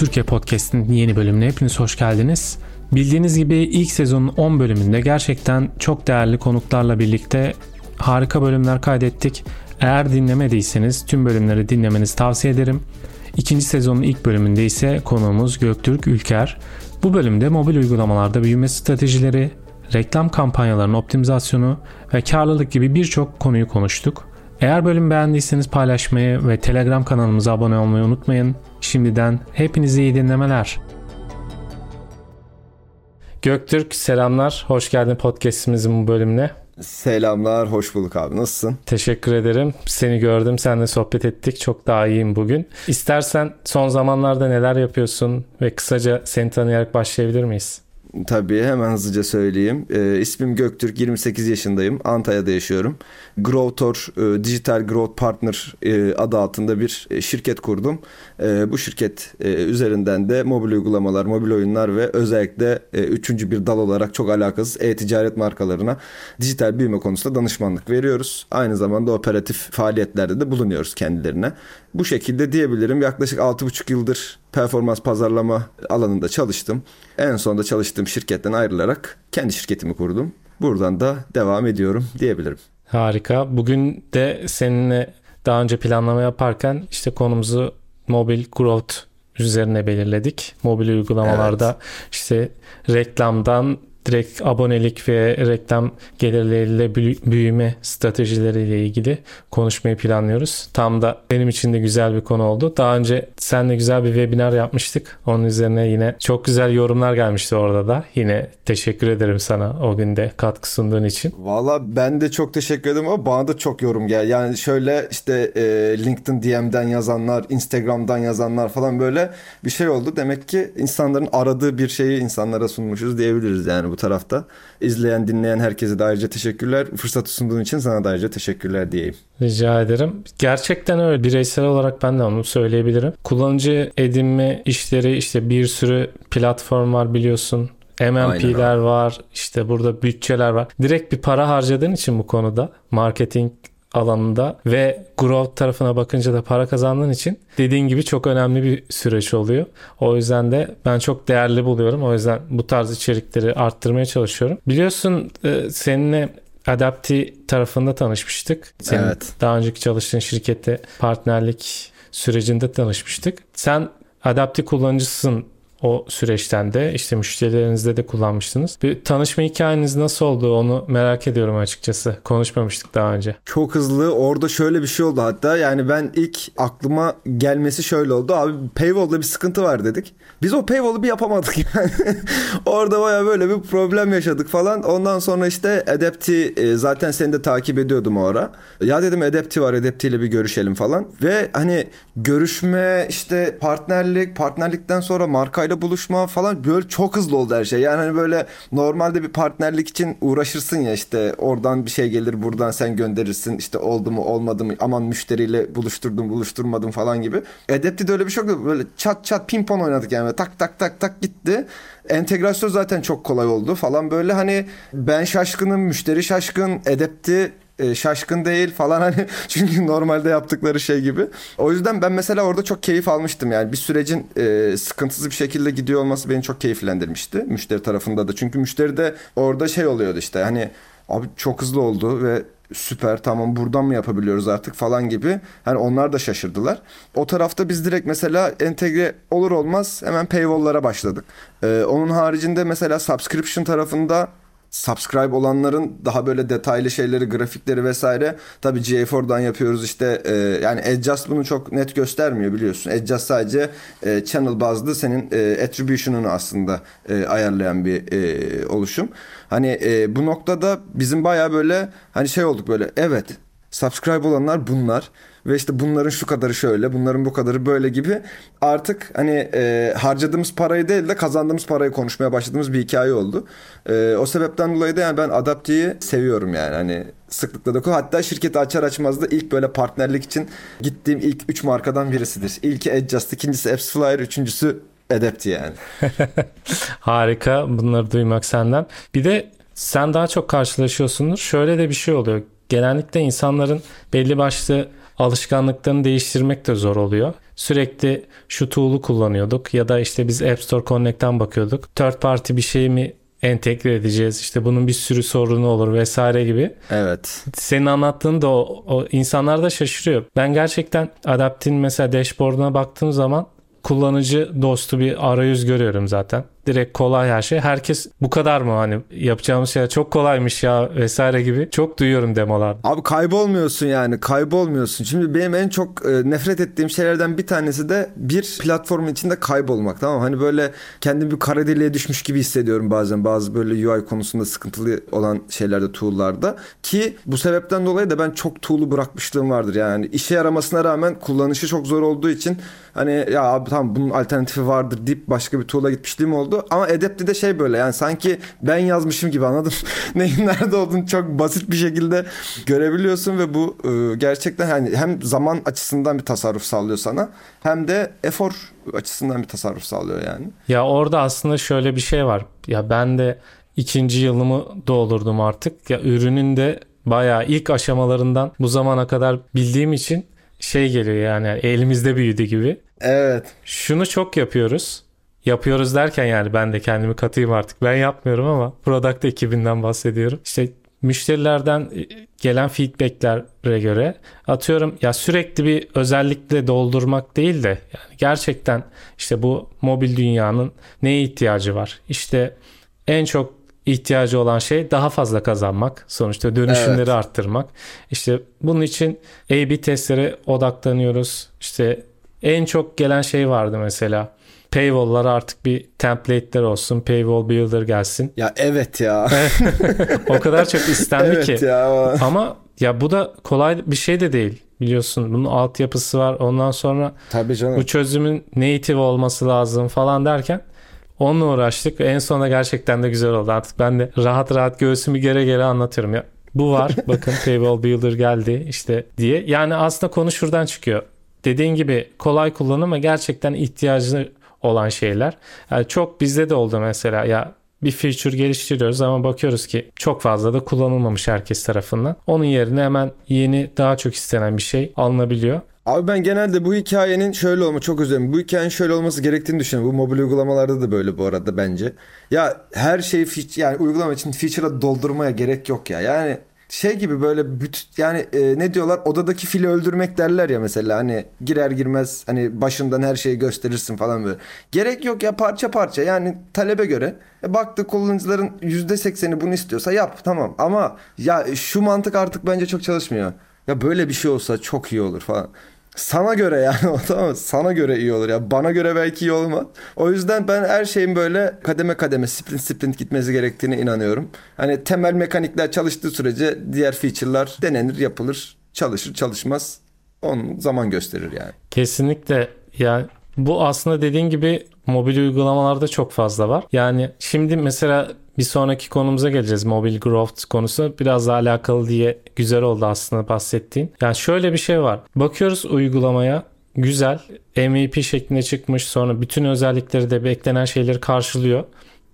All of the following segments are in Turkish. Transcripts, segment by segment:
Türkiye Podcast'in yeni bölümüne hepiniz hoş geldiniz. Bildiğiniz gibi ilk sezonun 10 bölümünde gerçekten çok değerli konuklarla birlikte harika bölümler kaydettik. Eğer dinlemediyseniz tüm bölümleri dinlemenizi tavsiye ederim. İkinci sezonun ilk bölümünde ise konuğumuz Göktürk Ülker. Bu bölümde mobil uygulamalarda büyüme stratejileri, reklam kampanyalarının optimizasyonu ve karlılık gibi birçok konuyu konuştuk. Eğer bölüm beğendiyseniz paylaşmayı ve Telegram kanalımıza abone olmayı unutmayın. Şimdiden hepinize iyi dinlemeler. Göktürk selamlar. Hoş geldin podcastimizin bu bölümüne. Selamlar, hoş bulduk abi. Nasılsın? Teşekkür ederim. Seni gördüm, seninle sohbet ettik. Çok daha iyiyim bugün. İstersen son zamanlarda neler yapıyorsun ve kısaca seni tanıyarak başlayabilir miyiz? Tabii hemen hızlıca söyleyeyim. E, ismim Göktürk, 28 yaşındayım. Antalya'da yaşıyorum. Growtor, e, Digital Growth Partner e, adı altında bir e, şirket kurdum. E, bu şirket e, üzerinden de mobil uygulamalar, mobil oyunlar ve özellikle e, üçüncü bir dal olarak çok alakasız e-ticaret markalarına dijital büyüme konusunda danışmanlık veriyoruz. Aynı zamanda operatif faaliyetlerde de bulunuyoruz kendilerine. Bu şekilde diyebilirim. Yaklaşık 6,5 yıldır performans pazarlama alanında çalıştım. En sonunda çalıştığım şirketten ayrılarak kendi şirketimi kurdum. Buradan da devam ediyorum diyebilirim. Harika. Bugün de seninle daha önce planlama yaparken işte konumuzu mobil growth üzerine belirledik. Mobil uygulamalarda evet. işte reklamdan direkt abonelik ve reklam gelirleriyle büyüme stratejileriyle ilgili konuşmayı planlıyoruz. Tam da benim için de güzel bir konu oldu. Daha önce seninle güzel bir webinar yapmıştık. Onun üzerine yine çok güzel yorumlar gelmişti orada da. Yine teşekkür ederim sana o günde katkı sunduğun için. Valla ben de çok teşekkür ederim ama bana da çok yorum geldi. Yani şöyle işte e, LinkedIn DM'den yazanlar, Instagram'dan yazanlar falan böyle bir şey oldu. Demek ki insanların aradığı bir şeyi insanlara sunmuşuz diyebiliriz yani bu tarafta. İzleyen, dinleyen herkese de ayrıca teşekkürler. Fırsatı sunduğun için sana da ayrıca teşekkürler diyeyim. Rica ederim. Gerçekten öyle. Bireysel olarak ben de onu söyleyebilirim. Kullanıcı edinme işleri işte bir sürü platform var biliyorsun. MMP'ler var. işte burada bütçeler var. Direkt bir para harcadığın için bu konuda marketing alanında ve growth tarafına bakınca da para kazandığın için dediğin gibi çok önemli bir süreç oluyor. O yüzden de ben çok değerli buluyorum. O yüzden bu tarz içerikleri arttırmaya çalışıyorum. Biliyorsun e, seninle Adapti tarafında tanışmıştık. Senin evet. daha önceki çalıştığın şirkette partnerlik sürecinde tanışmıştık. Sen Adapti kullanıcısın o süreçten de işte müşterilerinizde de kullanmıştınız. Bir tanışma hikayeniz nasıl oldu onu merak ediyorum açıkçası. Konuşmamıştık daha önce. Çok hızlı. Orada şöyle bir şey oldu hatta. Yani ben ilk aklıma gelmesi şöyle oldu. Abi paywall'da bir sıkıntı var dedik. Biz o paywall'u bir yapamadık yani. Orada baya böyle bir problem yaşadık falan. Ondan sonra işte Adapti e, zaten seni de takip ediyordum o ara. Ya dedim Adapti var Adapti ile bir görüşelim falan. Ve hani görüşme işte partnerlik partnerlikten sonra markayla ile buluşma falan böyle çok hızlı oldu her şey. Yani hani böyle normalde bir partnerlik için uğraşırsın ya işte oradan bir şey gelir buradan sen gönderirsin işte oldu mu olmadı mı aman müşteriyle buluşturdum buluşturmadım falan gibi. Adaptive'de öyle bir şey yoktu. Böyle çat çat pimpon oynadık yani. tak tak tak tak gitti. Entegrasyon zaten çok kolay oldu falan böyle hani ben şaşkınım, müşteri şaşkın, Adapti e, şaşkın değil falan hani çünkü normalde yaptıkları şey gibi. O yüzden ben mesela orada çok keyif almıştım yani bir sürecin e, sıkıntısız bir şekilde gidiyor olması beni çok keyiflendirmişti müşteri tarafında da. Çünkü müşteri de orada şey oluyordu işte hani abi çok hızlı oldu ve süper tamam buradan mı yapabiliyoruz artık falan gibi. Hani onlar da şaşırdılar. O tarafta biz direkt mesela entegre olur olmaz hemen paywall'lara başladık. Ee, onun haricinde mesela subscription tarafında subscribe olanların daha böyle detaylı şeyleri, grafikleri vesaire tabii GA4'dan yapıyoruz işte e, yani Adjust bunu çok net göstermiyor biliyorsun. Adjust sadece e, channel bazlı senin e, attribution'unu aslında e, ayarlayan bir e, oluşum. Hani e, bu noktada bizim baya böyle hani şey olduk böyle evet subscribe olanlar bunlar ve işte bunların şu kadarı şöyle, bunların bu kadarı böyle gibi artık hani e, harcadığımız parayı değil de kazandığımız parayı konuşmaya başladığımız bir hikaye oldu. E, o sebepten dolayı da yani ben Adapti'yi seviyorum yani hani sıklıkla da hatta şirketi açar açmaz da ilk böyle partnerlik için gittiğim ilk 3 markadan birisidir. İlki Adjust, ikincisi Apps Flyer, üçüncüsü Adapti yani. Harika bunları duymak senden. Bir de sen daha çok karşılaşıyorsundur. Şöyle de bir şey oluyor. Genellikle insanların belli başlı alışkanlıklarını değiştirmek de zor oluyor. sürekli şu tool'u kullanıyorduk ya da işte biz App Store Connect'ten bakıyorduk. Third party bir şey mi entegre edeceğiz. İşte bunun bir sürü sorunu olur vesaire gibi. Evet. Senin anlattığın da o, o insanlar da şaşırıyor. Ben gerçekten Adapt'in mesela dashboard'una baktığım zaman kullanıcı dostu bir arayüz görüyorum zaten direkt kolay her şey. Herkes bu kadar mı hani yapacağımız şey çok kolaymış ya vesaire gibi çok duyuyorum demolar. Abi kaybolmuyorsun yani kaybolmuyorsun. Şimdi benim en çok e, nefret ettiğim şeylerden bir tanesi de bir platformun içinde kaybolmak tamam Hani böyle kendimi bir kara deliğe düşmüş gibi hissediyorum bazen bazı böyle UI konusunda sıkıntılı olan şeylerde tool'larda ki bu sebepten dolayı da ben çok tool'u bırakmışlığım vardır yani işe yaramasına rağmen kullanışı çok zor olduğu için hani ya abi tamam bunun alternatifi vardır deyip başka bir tool'a gitmişliğim oldu ama Adapt'te de şey böyle yani sanki ben yazmışım gibi anladım. Neyin nerede olduğunu çok basit bir şekilde görebiliyorsun ve bu e, gerçekten hani hem zaman açısından bir tasarruf sağlıyor sana hem de efor açısından bir tasarruf sağlıyor yani. Ya orada aslında şöyle bir şey var. Ya ben de ikinci yılımı doldurdum artık. Ya ürünün de bayağı ilk aşamalarından bu zamana kadar bildiğim için şey geliyor yani elimizde büyüdü gibi. Evet. Şunu çok yapıyoruz yapıyoruz derken yani ben de kendimi katayım artık. Ben yapmıyorum ama product ekibinden bahsediyorum. İşte müşterilerden e, gelen feedbacklere göre atıyorum ya sürekli bir özellikle doldurmak değil de yani gerçekten işte bu mobil dünyanın neye ihtiyacı var? İşte en çok ihtiyacı olan şey daha fazla kazanmak. Sonuçta dönüşümleri evet. arttırmak. İşte bunun için A-B testlere odaklanıyoruz. İşte en çok gelen şey vardı mesela paywall'lar artık bir template'ler olsun. Paywall builder gelsin. Ya evet ya. o kadar çok istendi evet ki. Ya. Ama ya bu da kolay bir şey de değil. Biliyorsun bunun altyapısı var. Ondan sonra Tabii canım. bu çözümün native olması lazım falan derken onunla uğraştık. En sonunda gerçekten de güzel oldu. Artık ben de rahat rahat göğsümü gere gere anlatıyorum. Ya bu var. Bakın Paywall Builder geldi işte diye. Yani aslında konu şuradan çıkıyor. Dediğin gibi kolay kullanım ama gerçekten ihtiyacını olan şeyler. Yani çok bizde de oldu mesela ya bir feature geliştiriyoruz ama bakıyoruz ki çok fazla da kullanılmamış herkes tarafından. Onun yerine hemen yeni daha çok istenen bir şey alınabiliyor. Abi ben genelde bu hikayenin şöyle olma çok özledim. Bu hikayenin şöyle olması gerektiğini düşünüyorum. Bu mobil uygulamalarda da böyle bu arada bence. Ya her şeyi yani uygulama için feature'a doldurmaya gerek yok ya. Yani şey gibi böyle bütün yani e, ne diyorlar odadaki fili öldürmek derler ya mesela hani girer girmez hani başından her şeyi gösterirsin falan böyle. Gerek yok ya parça parça yani talebe göre e, baktı kullanıcıların %80'i bunu istiyorsa yap tamam ama ya şu mantık artık bence çok çalışmıyor. Ya böyle bir şey olsa çok iyi olur falan. Sana göre yani tamam Sana göre iyi olur ya. Bana göre belki iyi olmaz. O yüzden ben her şeyin böyle kademe kademe sprint sprint gitmesi gerektiğine inanıyorum. Hani temel mekanikler çalıştığı sürece diğer feature'lar denenir, yapılır, çalışır, çalışmaz. Onun zaman gösterir yani. Kesinlikle ya bu aslında dediğin gibi mobil uygulamalarda çok fazla var. Yani şimdi mesela bir sonraki konumuza geleceğiz. Mobil growth konusu biraz daha alakalı diye güzel oldu aslında bahsettiğin. Yani şöyle bir şey var. Bakıyoruz uygulamaya güzel MVP şeklinde çıkmış sonra bütün özellikleri de beklenen şeyleri karşılıyor.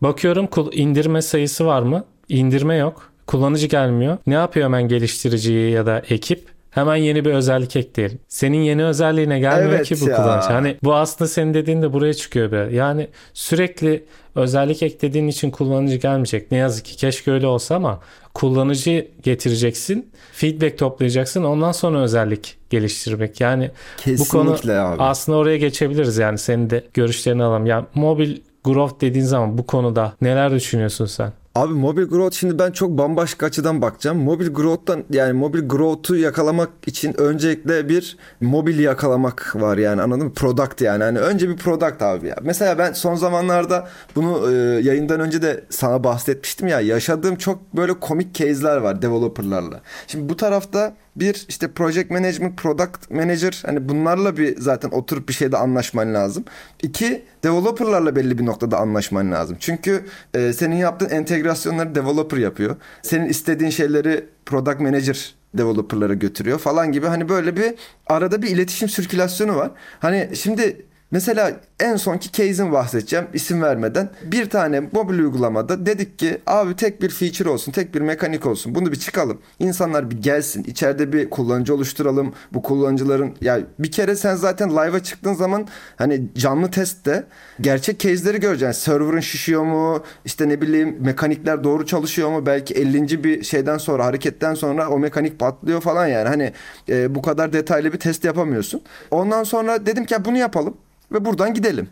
Bakıyorum indirme sayısı var mı? İndirme yok. Kullanıcı gelmiyor. Ne yapıyor hemen geliştiriciyi ya da ekip? Hemen yeni bir özellik ekleyelim. Senin yeni özelliğine gelmiyor evet ki bu ya. kullanıcı. Hani bu aslında senin dediğin de buraya çıkıyor be. Yani sürekli özellik eklediğin için kullanıcı gelmeyecek. Ne yazık ki keşke öyle olsa ama kullanıcı getireceksin. Feedback toplayacaksın. Ondan sonra özellik geliştirmek. Yani Kesinlikle bu konu abi. aslında oraya geçebiliriz. Yani senin de görüşlerini alalım. Yani mobil growth dediğin zaman bu konuda neler düşünüyorsun sen? Abi mobil growth şimdi ben çok bambaşka açıdan bakacağım. Mobil growth'tan yani mobil growth'u yakalamak için öncelikle bir mobil yakalamak var yani anladın mı? Product yani. Hani önce bir product abi ya. Mesela ben son zamanlarda bunu e, yayından önce de sana bahsetmiştim ya. Yaşadığım çok böyle komik case'ler var developer'larla. Şimdi bu tarafta bir işte project management, product manager hani bunlarla bir zaten oturup bir şeyde anlaşman lazım. İki developerlarla belli bir noktada anlaşman lazım. Çünkü e, senin yaptığın entegrasyonları developer yapıyor. Senin istediğin şeyleri product manager developerlara götürüyor falan gibi hani böyle bir arada bir iletişim sirkülasyonu var. Hani şimdi Mesela en sonki case'in bahsedeceğim isim vermeden. Bir tane mobil uygulamada dedik ki abi tek bir feature olsun, tek bir mekanik olsun. Bunu bir çıkalım. İnsanlar bir gelsin. içeride bir kullanıcı oluşturalım. Bu kullanıcıların ya bir kere sen zaten live'a çıktığın zaman hani canlı testte gerçek case'leri göreceksin. Server'ın şişiyor mu? İşte ne bileyim mekanikler doğru çalışıyor mu? Belki 50. bir şeyden sonra hareketten sonra o mekanik patlıyor falan yani. Hani e, bu kadar detaylı bir test yapamıyorsun. Ondan sonra dedim ki ya bunu yapalım ve buradan gidelim.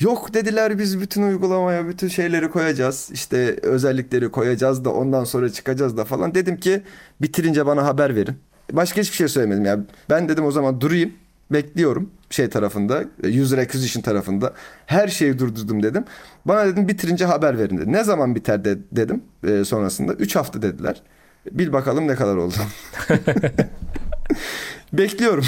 Yok dediler biz bütün uygulamaya bütün şeyleri koyacağız. İşte özellikleri koyacağız da ondan sonra çıkacağız da falan. Dedim ki bitirince bana haber verin. Başka hiçbir şey söylemedim ya. Ben dedim o zaman durayım. Bekliyorum şey tarafında, user acquisition tarafında. Her şeyi durdurdum dedim. Bana dedim bitirince haber verin dedi. Ne zaman biter de, dedim e, sonrasında. 3 hafta dediler. Bil bakalım ne kadar oldu. Bekliyorum.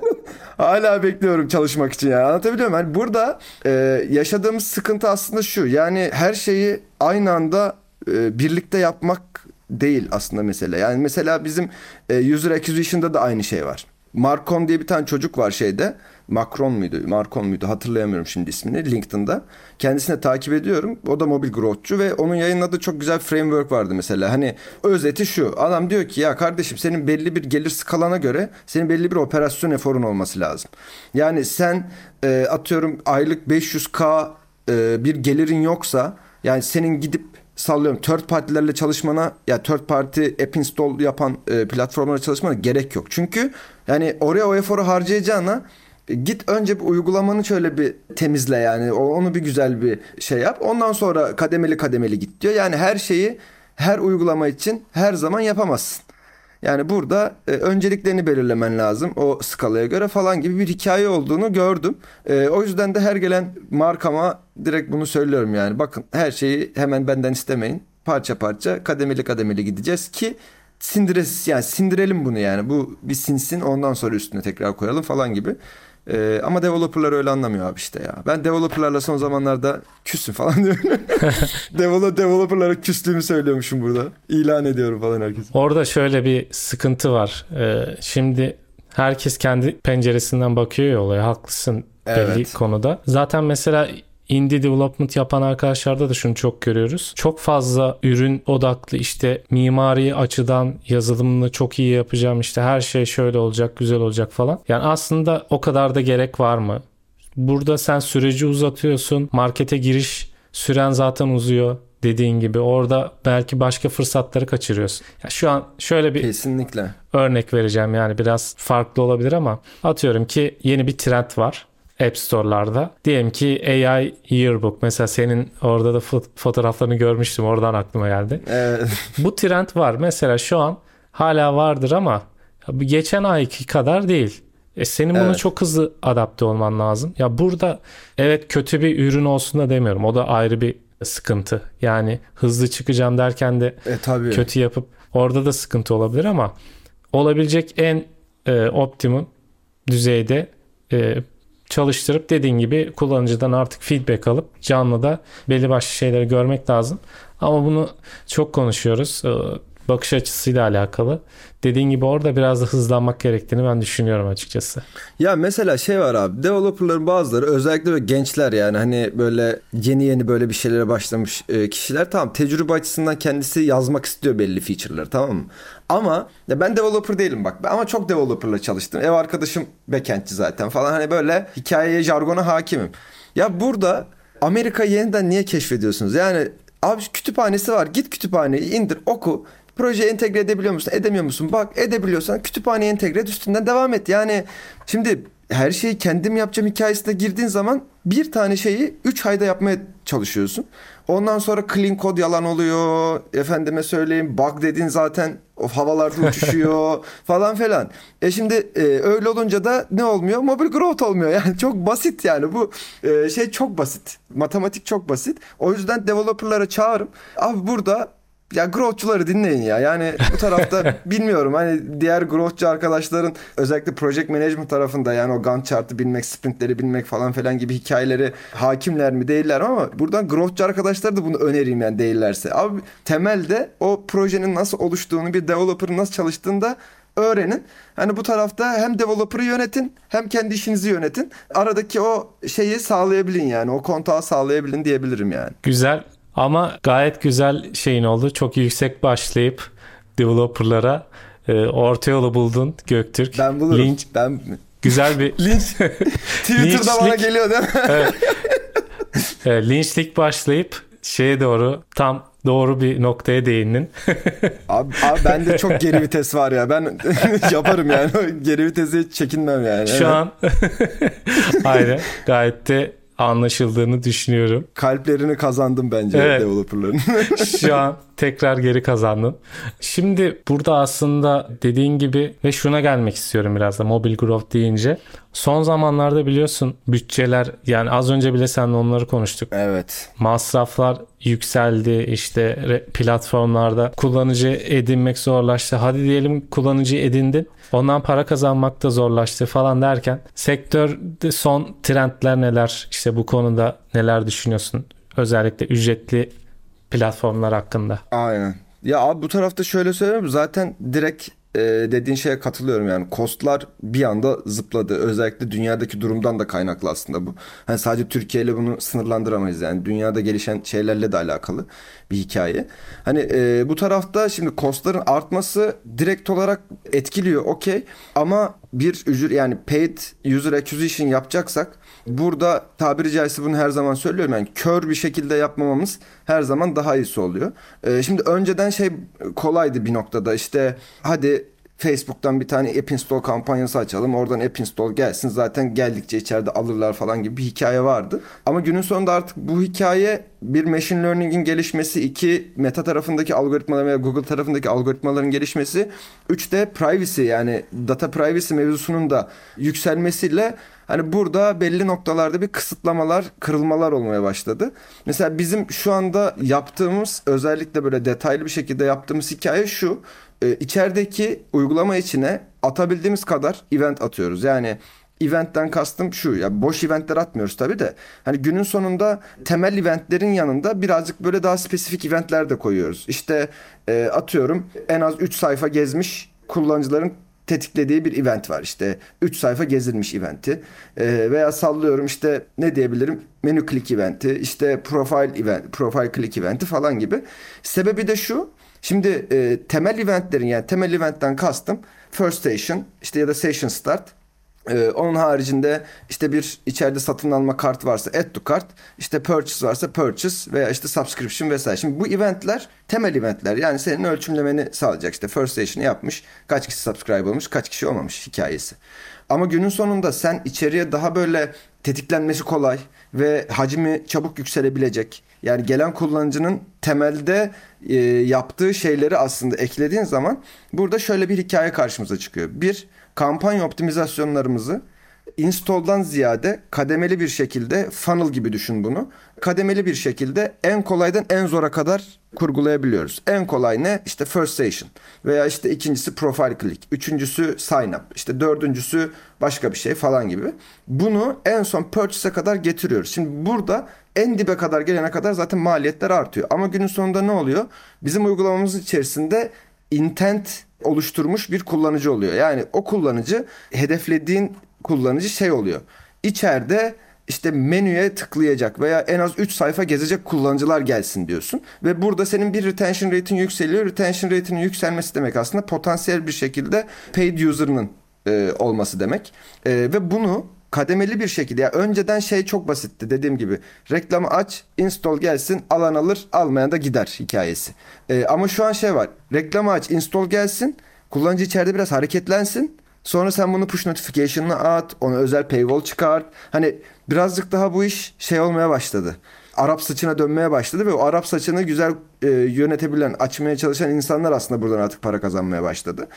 Hala bekliyorum çalışmak için yani. Anlatabiliyor muyum? Yani burada e, yaşadığımız sıkıntı aslında şu. Yani her şeyi aynı anda e, birlikte yapmak değil aslında mesele. Yani mesela bizim e, user acquisition'da da aynı şey var. Marcon diye bir tane çocuk var şeyde. Macron muydu? Marcon muydu? Hatırlayamıyorum şimdi ismini. LinkedIn'da. Kendisini takip ediyorum. O da mobil growthçu ve onun yayınladığı çok güzel framework vardı mesela. Hani özeti şu. Adam diyor ki ya kardeşim senin belli bir gelir skalana göre senin belli bir operasyon eforun olması lazım. Yani sen e, atıyorum aylık 500k e, bir gelirin yoksa yani senin gidip sallıyorum third partilerle çalışmana ya third party app install yapan e, platformlara çalışmana gerek yok. Çünkü yani oraya o eforu harcayacağına git önce bir uygulamanı şöyle bir temizle yani onu bir güzel bir şey yap. Ondan sonra kademeli kademeli git diyor. Yani her şeyi her uygulama için her zaman yapamazsın. Yani burada e, önceliklerini belirlemen lazım o skalaya göre falan gibi bir hikaye olduğunu gördüm. E, o yüzden de her gelen markama direkt bunu söylüyorum yani. Bakın her şeyi hemen benden istemeyin. Parça parça kademeli kademeli gideceğiz ki sindires yani sindirelim bunu yani. Bu bir sinsin ondan sonra üstüne tekrar koyalım falan gibi. Ee, ama developerlar öyle anlamıyor abi işte ya. Ben developerlarla son zamanlarda küsüm falan diyorum. Develop, developerlara küstüğümü söylüyormuşum burada. İlan ediyorum falan herkes. Orada şöyle bir sıkıntı var. Ee, şimdi herkes kendi penceresinden bakıyor ya olaya. Haklısın belli evet. konuda. Zaten mesela indie development yapan arkadaşlarda da şunu çok görüyoruz. Çok fazla ürün odaklı işte mimari açıdan yazılımını çok iyi yapacağım işte her şey şöyle olacak güzel olacak falan. Yani aslında o kadar da gerek var mı? Burada sen süreci uzatıyorsun. Markete giriş süren zaten uzuyor dediğin gibi orada belki başka fırsatları kaçırıyorsun. Ya şu an şöyle bir kesinlikle örnek vereceğim yani biraz farklı olabilir ama atıyorum ki yeni bir trend var. App Store'larda. Diyelim ki AI Yearbook. Mesela senin orada da fotoğraflarını görmüştüm. Oradan aklıma geldi. Evet. Bu trend var. Mesela şu an hala vardır ama geçen ayki kadar değil. E senin evet. buna çok hızlı adapte olman lazım. Ya burada evet kötü bir ürün olsun da demiyorum. O da ayrı bir sıkıntı. Yani hızlı çıkacağım derken de e, tabii. kötü yapıp orada da sıkıntı olabilir ama olabilecek en e, optimum düzeyde e, çalıştırıp dediğin gibi kullanıcıdan artık feedback alıp canlı da belli başlı şeyleri görmek lazım. Ama bunu çok konuşuyoruz. Bakış açısıyla alakalı. Dediğin gibi orada biraz da hızlanmak gerektiğini ben düşünüyorum açıkçası. Ya mesela şey var abi developerların bazıları özellikle böyle gençler yani hani böyle yeni yeni böyle bir şeylere başlamış e, kişiler tamam tecrübe açısından kendisi yazmak istiyor belli feature'ları tamam mı? Ama ya ben developer değilim bak ama çok developer'la çalıştım. Ev arkadaşım backendçi zaten falan hani böyle hikayeye jargona hakimim. Ya burada Amerika yeniden niye keşfediyorsunuz? Yani Abi kütüphanesi var. Git kütüphaneyi indir oku. Projeye entegre edebiliyor musun? Edemiyor musun? Bak edebiliyorsan kütüphaneye entegre et üstünden devam et. Yani şimdi her şeyi kendim yapacağım hikayesine girdiğin zaman bir tane şeyi 3 ayda yapmaya çalışıyorsun. Ondan sonra clean kod yalan oluyor. Efendime söyleyeyim bug dediğin zaten o havalarda uçuşuyor falan filan. E şimdi e, öyle olunca da ne olmuyor? Mobil growth olmuyor. Yani çok basit yani bu e, şey çok basit. Matematik çok basit. O yüzden developerlara çağırım. Abi burada ya growthçuları dinleyin ya. Yani bu tarafta bilmiyorum hani diğer growthçu arkadaşların özellikle project management tarafında yani o Gantt chart'ı bilmek, sprintleri bilmek falan filan gibi hikayeleri hakimler mi değiller ama buradan growthçu arkadaşlar da bunu önereyim yani değillerse. Abi temelde o projenin nasıl oluştuğunu bir developer'ın nasıl çalıştığında öğrenin. Hani bu tarafta hem developer'ı yönetin hem kendi işinizi yönetin. Aradaki o şeyi sağlayabilin yani. O kontağı sağlayabilin diyebilirim yani. Güzel ama gayet güzel şeyin oldu. Çok yüksek başlayıp developer'lara e, orta yolu buldun Göktürk. Ben bulurum. Linç, ben güzel bir linç Twitter'da bana geliyor değil mi? evet. e, linçlik başlayıp şeye doğru tam doğru bir noktaya değindin. abi, abi bende çok geri vites var ya. Ben yaparım yani. Geri vitesi çekinmem yani. Şu an aynen gayet de anlaşıldığını düşünüyorum. Kalplerini kazandım bence evet. developerların. Şu an tekrar geri kazandın. Şimdi burada aslında dediğin gibi ve şuna gelmek istiyorum biraz da mobil growth deyince. Son zamanlarda biliyorsun bütçeler yani az önce bile seninle onları konuştuk. Evet. Masraflar yükseldi işte platformlarda kullanıcı edinmek zorlaştı. Hadi diyelim kullanıcı edindin. Ondan para kazanmak da zorlaştı falan derken sektörde son trendler neler? İşte bu konuda neler düşünüyorsun? Özellikle ücretli platformlar hakkında. Aynen. Ya abi bu tarafta şöyle söyleyeyim zaten direkt e, dediğin şeye katılıyorum yani kostlar bir anda zıpladı. Özellikle dünyadaki durumdan da kaynaklı aslında bu. Hani sadece Türkiye ile bunu sınırlandıramayız yani dünyada gelişen şeylerle de alakalı bir hikaye. Hani e, bu tarafta şimdi kostların artması direkt olarak etkiliyor okey ama bir ücret yani paid user acquisition yapacaksak burada tabiri caizse bunu her zaman söylüyorum yani kör bir şekilde yapmamamız her zaman daha iyisi oluyor. Ee, şimdi önceden şey kolaydı bir noktada işte hadi Facebook'tan bir tane app install kampanyası açalım. Oradan app install gelsin. Zaten geldikçe içeride alırlar falan gibi bir hikaye vardı. Ama günün sonunda artık bu hikaye bir machine learning'in gelişmesi, iki meta tarafındaki algoritmalar veya Google tarafındaki algoritmaların gelişmesi, üç de privacy yani data privacy mevzusunun da yükselmesiyle Hani burada belli noktalarda bir kısıtlamalar, kırılmalar olmaya başladı. Mesela bizim şu anda yaptığımız özellikle böyle detaylı bir şekilde yaptığımız hikaye şu. E, içerideki uygulama içine atabildiğimiz kadar event atıyoruz. Yani eventten kastım şu ya boş eventler atmıyoruz tabi de hani günün sonunda temel eventlerin yanında birazcık böyle daha spesifik eventler de koyuyoruz. İşte e, atıyorum en az 3 sayfa gezmiş kullanıcıların tetiklediği bir event var. İşte 3 sayfa gezilmiş eventi e, veya sallıyorum işte ne diyebilirim menü click eventi işte profile event profile click eventi falan gibi. Sebebi de şu Şimdi e, temel eventlerin yani temel eventten kastım first station işte ya da session start ee, onun haricinde işte bir içeride satın alma kart varsa add to cart, işte purchase varsa purchase veya işte subscription vesaire. Şimdi bu eventler temel eventler yani senin ölçümlemeni sağlayacak. işte first station yapmış, kaç kişi subscribe olmuş, kaç kişi olmamış hikayesi. Ama günün sonunda sen içeriye daha böyle tetiklenmesi kolay ve hacmi çabuk yükselebilecek. Yani gelen kullanıcının temelde e, yaptığı şeyleri aslında eklediğin zaman burada şöyle bir hikaye karşımıza çıkıyor. Bir, kampanya optimizasyonlarımızı install'dan ziyade kademeli bir şekilde funnel gibi düşün bunu. Kademeli bir şekilde en kolaydan en zora kadar kurgulayabiliyoruz. En kolay ne? İşte first station veya işte ikincisi profile click, üçüncüsü sign up, işte dördüncüsü başka bir şey falan gibi. Bunu en son purchase'e kadar getiriyoruz. Şimdi burada en dibe kadar gelene kadar zaten maliyetler artıyor. Ama günün sonunda ne oluyor? Bizim uygulamamızın içerisinde intent oluşturmuş bir kullanıcı oluyor. Yani o kullanıcı hedeflediğin kullanıcı şey oluyor. İçeride işte menüye tıklayacak veya en az 3 sayfa gezecek kullanıcılar gelsin diyorsun. Ve burada senin bir retention rate'in yükseliyor. Retention rate'inin yükselmesi demek aslında potansiyel bir şekilde paid user'ının e, olması demek. E, ve bunu kademeli bir şekilde ya önceden şey çok basitti dediğim gibi reklamı aç install gelsin alan alır almayan da gider hikayesi. Ee, ama şu an şey var reklamı aç install gelsin kullanıcı içeride biraz hareketlensin sonra sen bunu push notification'ına at ona özel paywall çıkart hani birazcık daha bu iş şey olmaya başladı. Arap saçına dönmeye başladı ve o Arap saçını güzel e, yönetebilen, açmaya çalışan insanlar aslında buradan artık para kazanmaya başladı.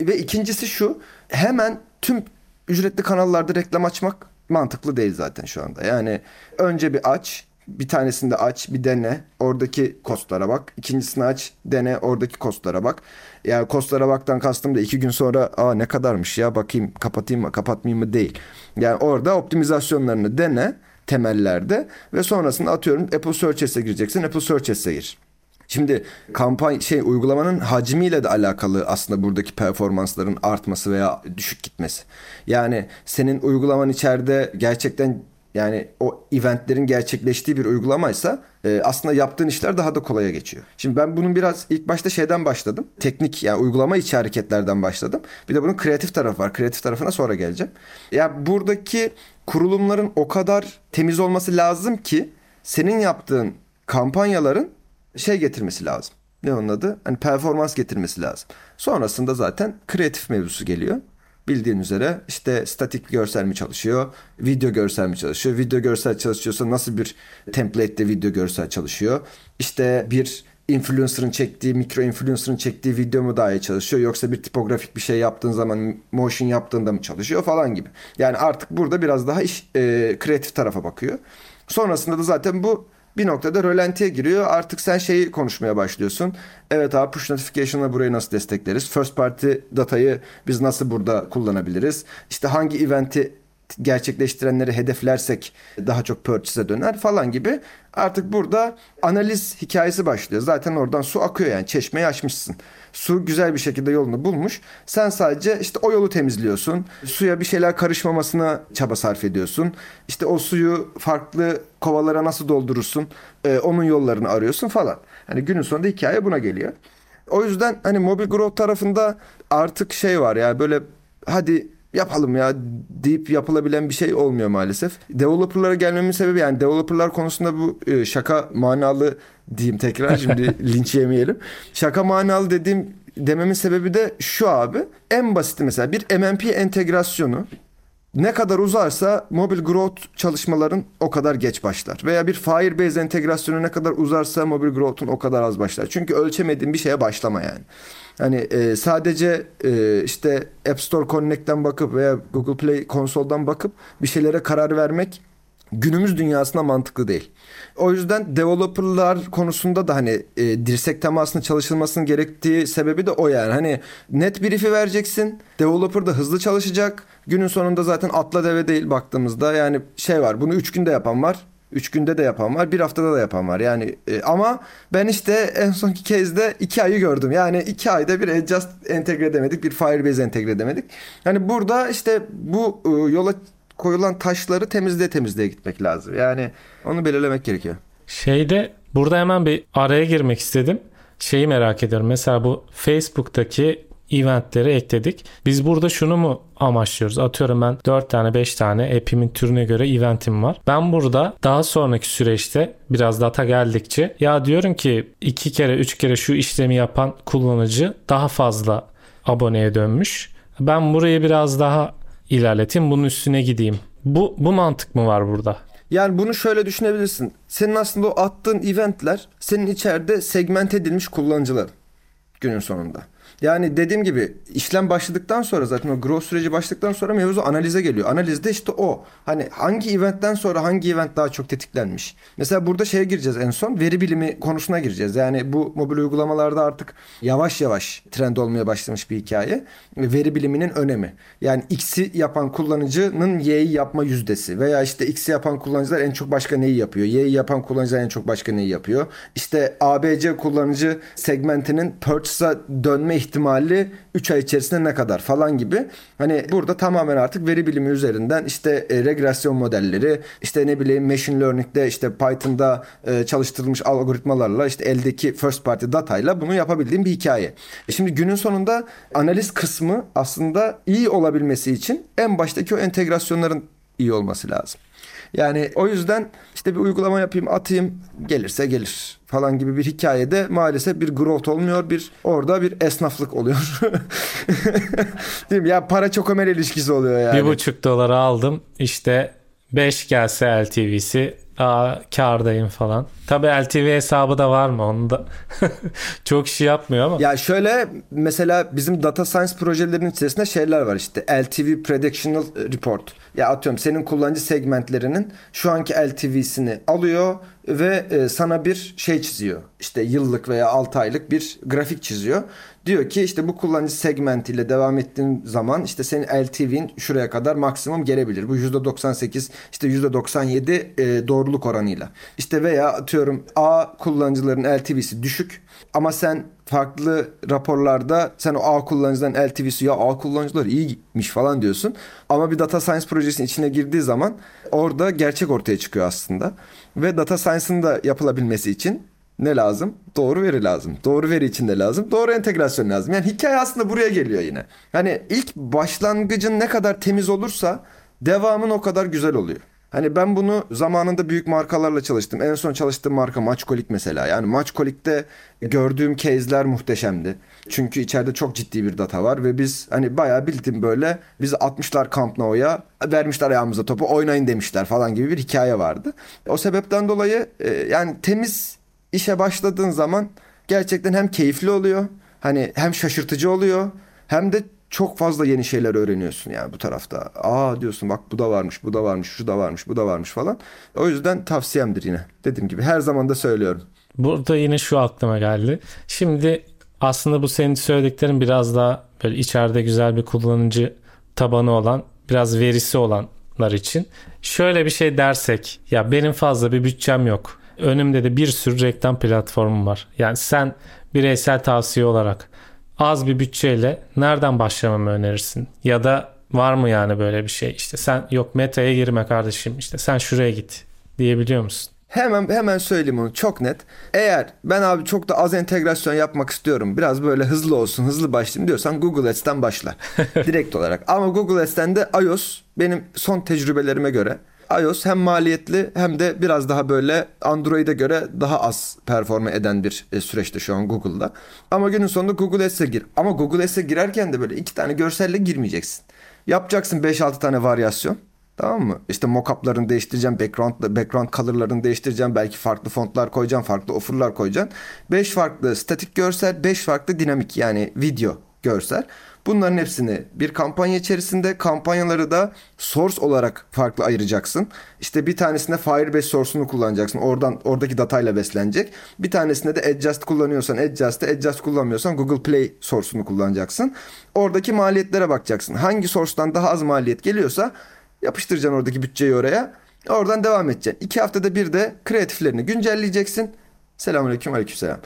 Ve ikincisi şu, hemen tüm ücretli kanallarda reklam açmak mantıklı değil zaten şu anda. Yani önce bir aç, bir tanesini de aç, bir dene. Oradaki kostlara bak. İkincisini aç, dene. Oradaki kostlara bak. Yani kostlara baktan kastım da iki gün sonra aa ne kadarmış ya bakayım kapatayım mı kapatmayayım mı değil. Yani orada optimizasyonlarını dene temellerde ve sonrasında atıyorum Apple Search gireceksin. Apple Search gir. Şimdi kampanya şey uygulamanın hacmiyle de alakalı aslında buradaki performansların artması veya düşük gitmesi. Yani senin uygulaman içeride gerçekten yani o eventlerin gerçekleştiği bir uygulamaysa e, aslında yaptığın işler daha da kolaya geçiyor. Şimdi ben bunun biraz ilk başta şeyden başladım. Teknik yani uygulama içi hareketlerden başladım. Bir de bunun kreatif tarafı var. Kreatif tarafına sonra geleceğim. Ya buradaki kurulumların o kadar temiz olması lazım ki senin yaptığın kampanyaların şey getirmesi lazım. Ne onun adı? Hani performans getirmesi lazım. Sonrasında zaten kreatif mevzusu geliyor. Bildiğin üzere işte statik görsel mi çalışıyor, video görsel mi çalışıyor? Video görsel çalışıyorsa nasıl bir template'de video görsel çalışıyor? İşte bir influencer'ın çektiği, mikro influencer'ın çektiği video mu daha iyi çalışıyor yoksa bir tipografik bir şey yaptığın zaman motion yaptığında mı çalışıyor falan gibi. Yani artık burada biraz daha iş e, kreatif tarafa bakıyor. Sonrasında da zaten bu bir noktada rölantiye giriyor. Artık sen şeyi konuşmaya başlıyorsun. Evet abi push notification'la burayı nasıl destekleriz? First party datayı biz nasıl burada kullanabiliriz? İşte hangi eventi gerçekleştirenleri hedeflersek daha çok purchase'e döner falan gibi. Artık burada analiz hikayesi başlıyor. Zaten oradan su akıyor yani çeşmeyi açmışsın. Su güzel bir şekilde yolunu bulmuş. Sen sadece işte o yolu temizliyorsun. Suya bir şeyler karışmamasına çaba sarf ediyorsun. İşte o suyu farklı kovalara nasıl doldurursun? Ee, onun yollarını arıyorsun falan. Hani günün sonunda hikaye buna geliyor. O yüzden hani mobil growth tarafında artık şey var ya böyle hadi yapalım ya deyip yapılabilen bir şey olmuyor maalesef. Developer'lara gelmemin sebebi yani developer'lar konusunda bu e, şaka manalı diyeyim tekrar şimdi linç yemeyelim. Şaka manalı dediğim dememin sebebi de şu abi. En basiti mesela bir MMP entegrasyonu ne kadar uzarsa mobil growth çalışmaların o kadar geç başlar. Veya bir Firebase entegrasyonu ne kadar uzarsa mobil growth'un o kadar az başlar. Çünkü ölçemediğin bir şeye başlama yani. Hani e, sadece e, işte App Store Connect'ten bakıp veya Google Play konsoldan bakıp bir şeylere karar vermek günümüz dünyasında mantıklı değil. O yüzden developerlar konusunda da hani e, dirsek temasının çalışılmasının gerektiği sebebi de o yani. Hani net brief'i vereceksin. Developer da hızlı çalışacak. Günün sonunda zaten atla deve değil baktığımızda. Yani şey var bunu 3 günde yapan var. 3 günde de yapan var. Bir haftada da yapan var. Yani e, ama ben işte en sonki kezde 2 ayı gördüm. Yani 2 ayda bir Adjust entegre edemedik. Bir Firebase entegre edemedik. Yani burada işte bu e, yola koyulan taşları temizle temizleye gitmek lazım. Yani onu belirlemek gerekiyor. Şeyde burada hemen bir araya girmek istedim. Şeyi merak ediyorum. Mesela bu Facebook'taki eventleri ekledik. Biz burada şunu mu amaçlıyoruz? Atıyorum ben 4 tane 5 tane app'imin türüne göre eventim var. Ben burada daha sonraki süreçte biraz data geldikçe ya diyorum ki 2 kere 3 kere şu işlemi yapan kullanıcı daha fazla aboneye dönmüş. Ben burayı biraz daha ilerleteyim bunun üstüne gideyim. Bu, bu mantık mı var burada? Yani bunu şöyle düşünebilirsin. Senin aslında o attığın eventler senin içeride segment edilmiş kullanıcılar günün sonunda. Yani dediğim gibi işlem başladıktan sonra zaten o growth süreci başladıktan sonra mevzu analize geliyor. Analizde işte o. Hani hangi eventten sonra hangi event daha çok tetiklenmiş. Mesela burada şeye gireceğiz en son. Veri bilimi konusuna gireceğiz. Yani bu mobil uygulamalarda artık yavaş yavaş trend olmaya başlamış bir hikaye. Veri biliminin önemi. Yani X'i yapan kullanıcının Y'yi yapma yüzdesi veya işte X'i yapan kullanıcılar en çok başka neyi yapıyor? Y'yi yapan kullanıcılar en çok başka neyi yapıyor? İşte ABC kullanıcı segmentinin purchase'a dönme ihtimali 3 ay içerisinde ne kadar falan gibi. Hani burada tamamen artık veri bilimi üzerinden işte e, regresyon modelleri, işte ne bileyim machine learning'de işte Python'da e, çalıştırılmış algoritmalarla işte eldeki first party datayla bunu yapabildiğim bir hikaye. E şimdi günün sonunda analiz kısmı aslında iyi olabilmesi için en baştaki o entegrasyonların iyi olması lazım. Yani o yüzden işte bir uygulama yapayım atayım gelirse gelir falan gibi bir hikayede maalesef bir growth olmuyor bir orada bir esnaflık oluyor. Değil mi? Ya para çok ömel ilişkisi oluyor yani. Bir buçuk dolara aldım işte 5 gelse LTV'si Aa, kardayım falan. Tabii LTV hesabı da var mı? Onu da çok şey yapmıyor ama. Ya şöyle mesela bizim data science projelerinin içerisinde şeyler var işte LTV Predictional Report. Ya atıyorum senin kullanıcı segmentlerinin şu anki LTV'sini alıyor ve e, sana bir şey çiziyor. İşte yıllık veya 6 aylık bir grafik çiziyor. Diyor ki işte bu kullanıcı segmentiyle devam ettiğin zaman işte senin LTV'in şuraya kadar maksimum gelebilir. Bu %98 işte %97 e, doğru doğruluk oranıyla. İşte veya atıyorum A kullanıcıların LTV'si düşük ama sen farklı raporlarda sen o A kullanıcıların LTV'si ya A kullanıcılar iyiymiş falan diyorsun. Ama bir data science projesinin içine girdiği zaman orada gerçek ortaya çıkıyor aslında. Ve data science'ın da yapılabilmesi için ne lazım? Doğru veri lazım. Doğru veri için de lazım. Doğru entegrasyon lazım. Yani hikaye aslında buraya geliyor yine. Hani ilk başlangıcın ne kadar temiz olursa devamın o kadar güzel oluyor. Hani ben bunu zamanında büyük markalarla çalıştım. En son çalıştığım marka Maçkolik mesela. Yani Maçkolik'te gördüğüm case'ler muhteşemdi. Çünkü içeride çok ciddi bir data var ve biz hani bayağı bildim böyle biz 60'lar Camp Nou'ya vermişler ayağımıza topu oynayın demişler falan gibi bir hikaye vardı. O sebepten dolayı e, yani temiz işe başladığın zaman gerçekten hem keyifli oluyor. Hani hem şaşırtıcı oluyor hem de çok fazla yeni şeyler öğreniyorsun yani bu tarafta. Aa diyorsun bak bu da varmış, bu da varmış, şu da varmış, bu da varmış falan. O yüzden tavsiyemdir yine. Dediğim gibi her zaman da söylüyorum. Burada yine şu aklıma geldi. Şimdi aslında bu senin söylediklerin biraz daha böyle içeride güzel bir kullanıcı tabanı olan, biraz verisi olanlar için. Şöyle bir şey dersek, ya benim fazla bir bütçem yok. Önümde de bir sürü reklam platformu var. Yani sen bireysel tavsiye olarak az bir bütçeyle nereden başlamamı önerirsin? Ya da var mı yani böyle bir şey? İşte sen yok meta'ya girme kardeşim. İşte sen şuraya git diyebiliyor musun? Hemen hemen söyleyeyim onu çok net. Eğer ben abi çok da az entegrasyon yapmak istiyorum. Biraz böyle hızlı olsun, hızlı başlayayım diyorsan Google Ads'ten başla. Direkt olarak. Ama Google Ads'ten de iOS benim son tecrübelerime göre iOS hem maliyetli hem de biraz daha böyle Android'e göre daha az performa eden bir e, süreçte şu an Google'da. Ama günün sonunda Google Ads'e gir. Ama Google Ads'e girerken de böyle iki tane görselle girmeyeceksin. Yapacaksın 5-6 tane varyasyon. Tamam mı? İşte mockup'larını değiştireceğim, background, background color'larını değiştireceğim. Belki farklı fontlar koyacağım, farklı offer'lar koyacağım. 5 farklı statik görsel, 5 farklı dinamik yani video görsel. Bunların hepsini bir kampanya içerisinde kampanyaları da source olarak farklı ayıracaksın. İşte bir tanesinde Firebase source'unu kullanacaksın. Oradan oradaki datayla beslenecek. Bir tanesinde de Adjust kullanıyorsan Adjust'ı, Adjust kullanmıyorsan Google Play source'unu kullanacaksın. Oradaki maliyetlere bakacaksın. Hangi source'tan daha az maliyet geliyorsa yapıştıracaksın oradaki bütçeyi oraya. Oradan devam edeceksin. İki haftada bir de kreatiflerini güncelleyeceksin. Selamünaleyküm, aleykümselam.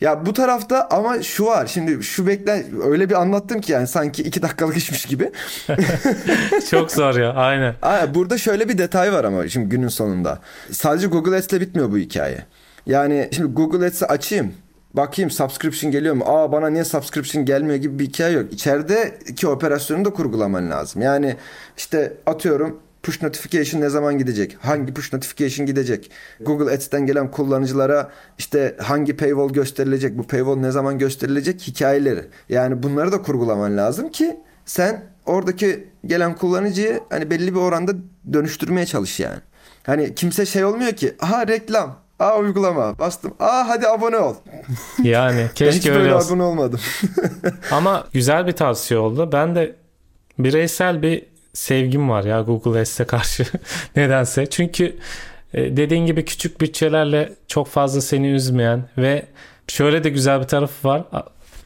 Ya bu tarafta ama şu var. Şimdi şu beklen öyle bir anlattım ki yani sanki iki dakikalık işmiş gibi. Çok zor ya aynen. Aa, burada şöyle bir detay var ama şimdi günün sonunda. Sadece Google Ads'le bitmiyor bu hikaye. Yani şimdi Google Ads'i açayım. Bakayım subscription geliyor mu? Aa bana niye subscription gelmiyor gibi bir hikaye yok. İçerideki operasyonu da kurgulaman lazım. Yani işte atıyorum push notification ne zaman gidecek? Hangi push notification gidecek? Google Ads'ten gelen kullanıcılara işte hangi paywall gösterilecek? Bu paywall ne zaman gösterilecek? Hikayeleri. Yani bunları da kurgulaman lazım ki sen oradaki gelen kullanıcıyı hani belli bir oranda dönüştürmeye çalış yani. Hani kimse şey olmuyor ki aha reklam Aa uygulama bastım. Aa hadi abone ol. Yani keşke ben hiç öyle olsun. abone olmadım. Ama güzel bir tavsiye oldu. Ben de bireysel bir sevgim var ya Google Ads'e karşı nedense. Çünkü e, dediğin gibi küçük bütçelerle çok fazla seni üzmeyen ve şöyle de güzel bir tarafı var.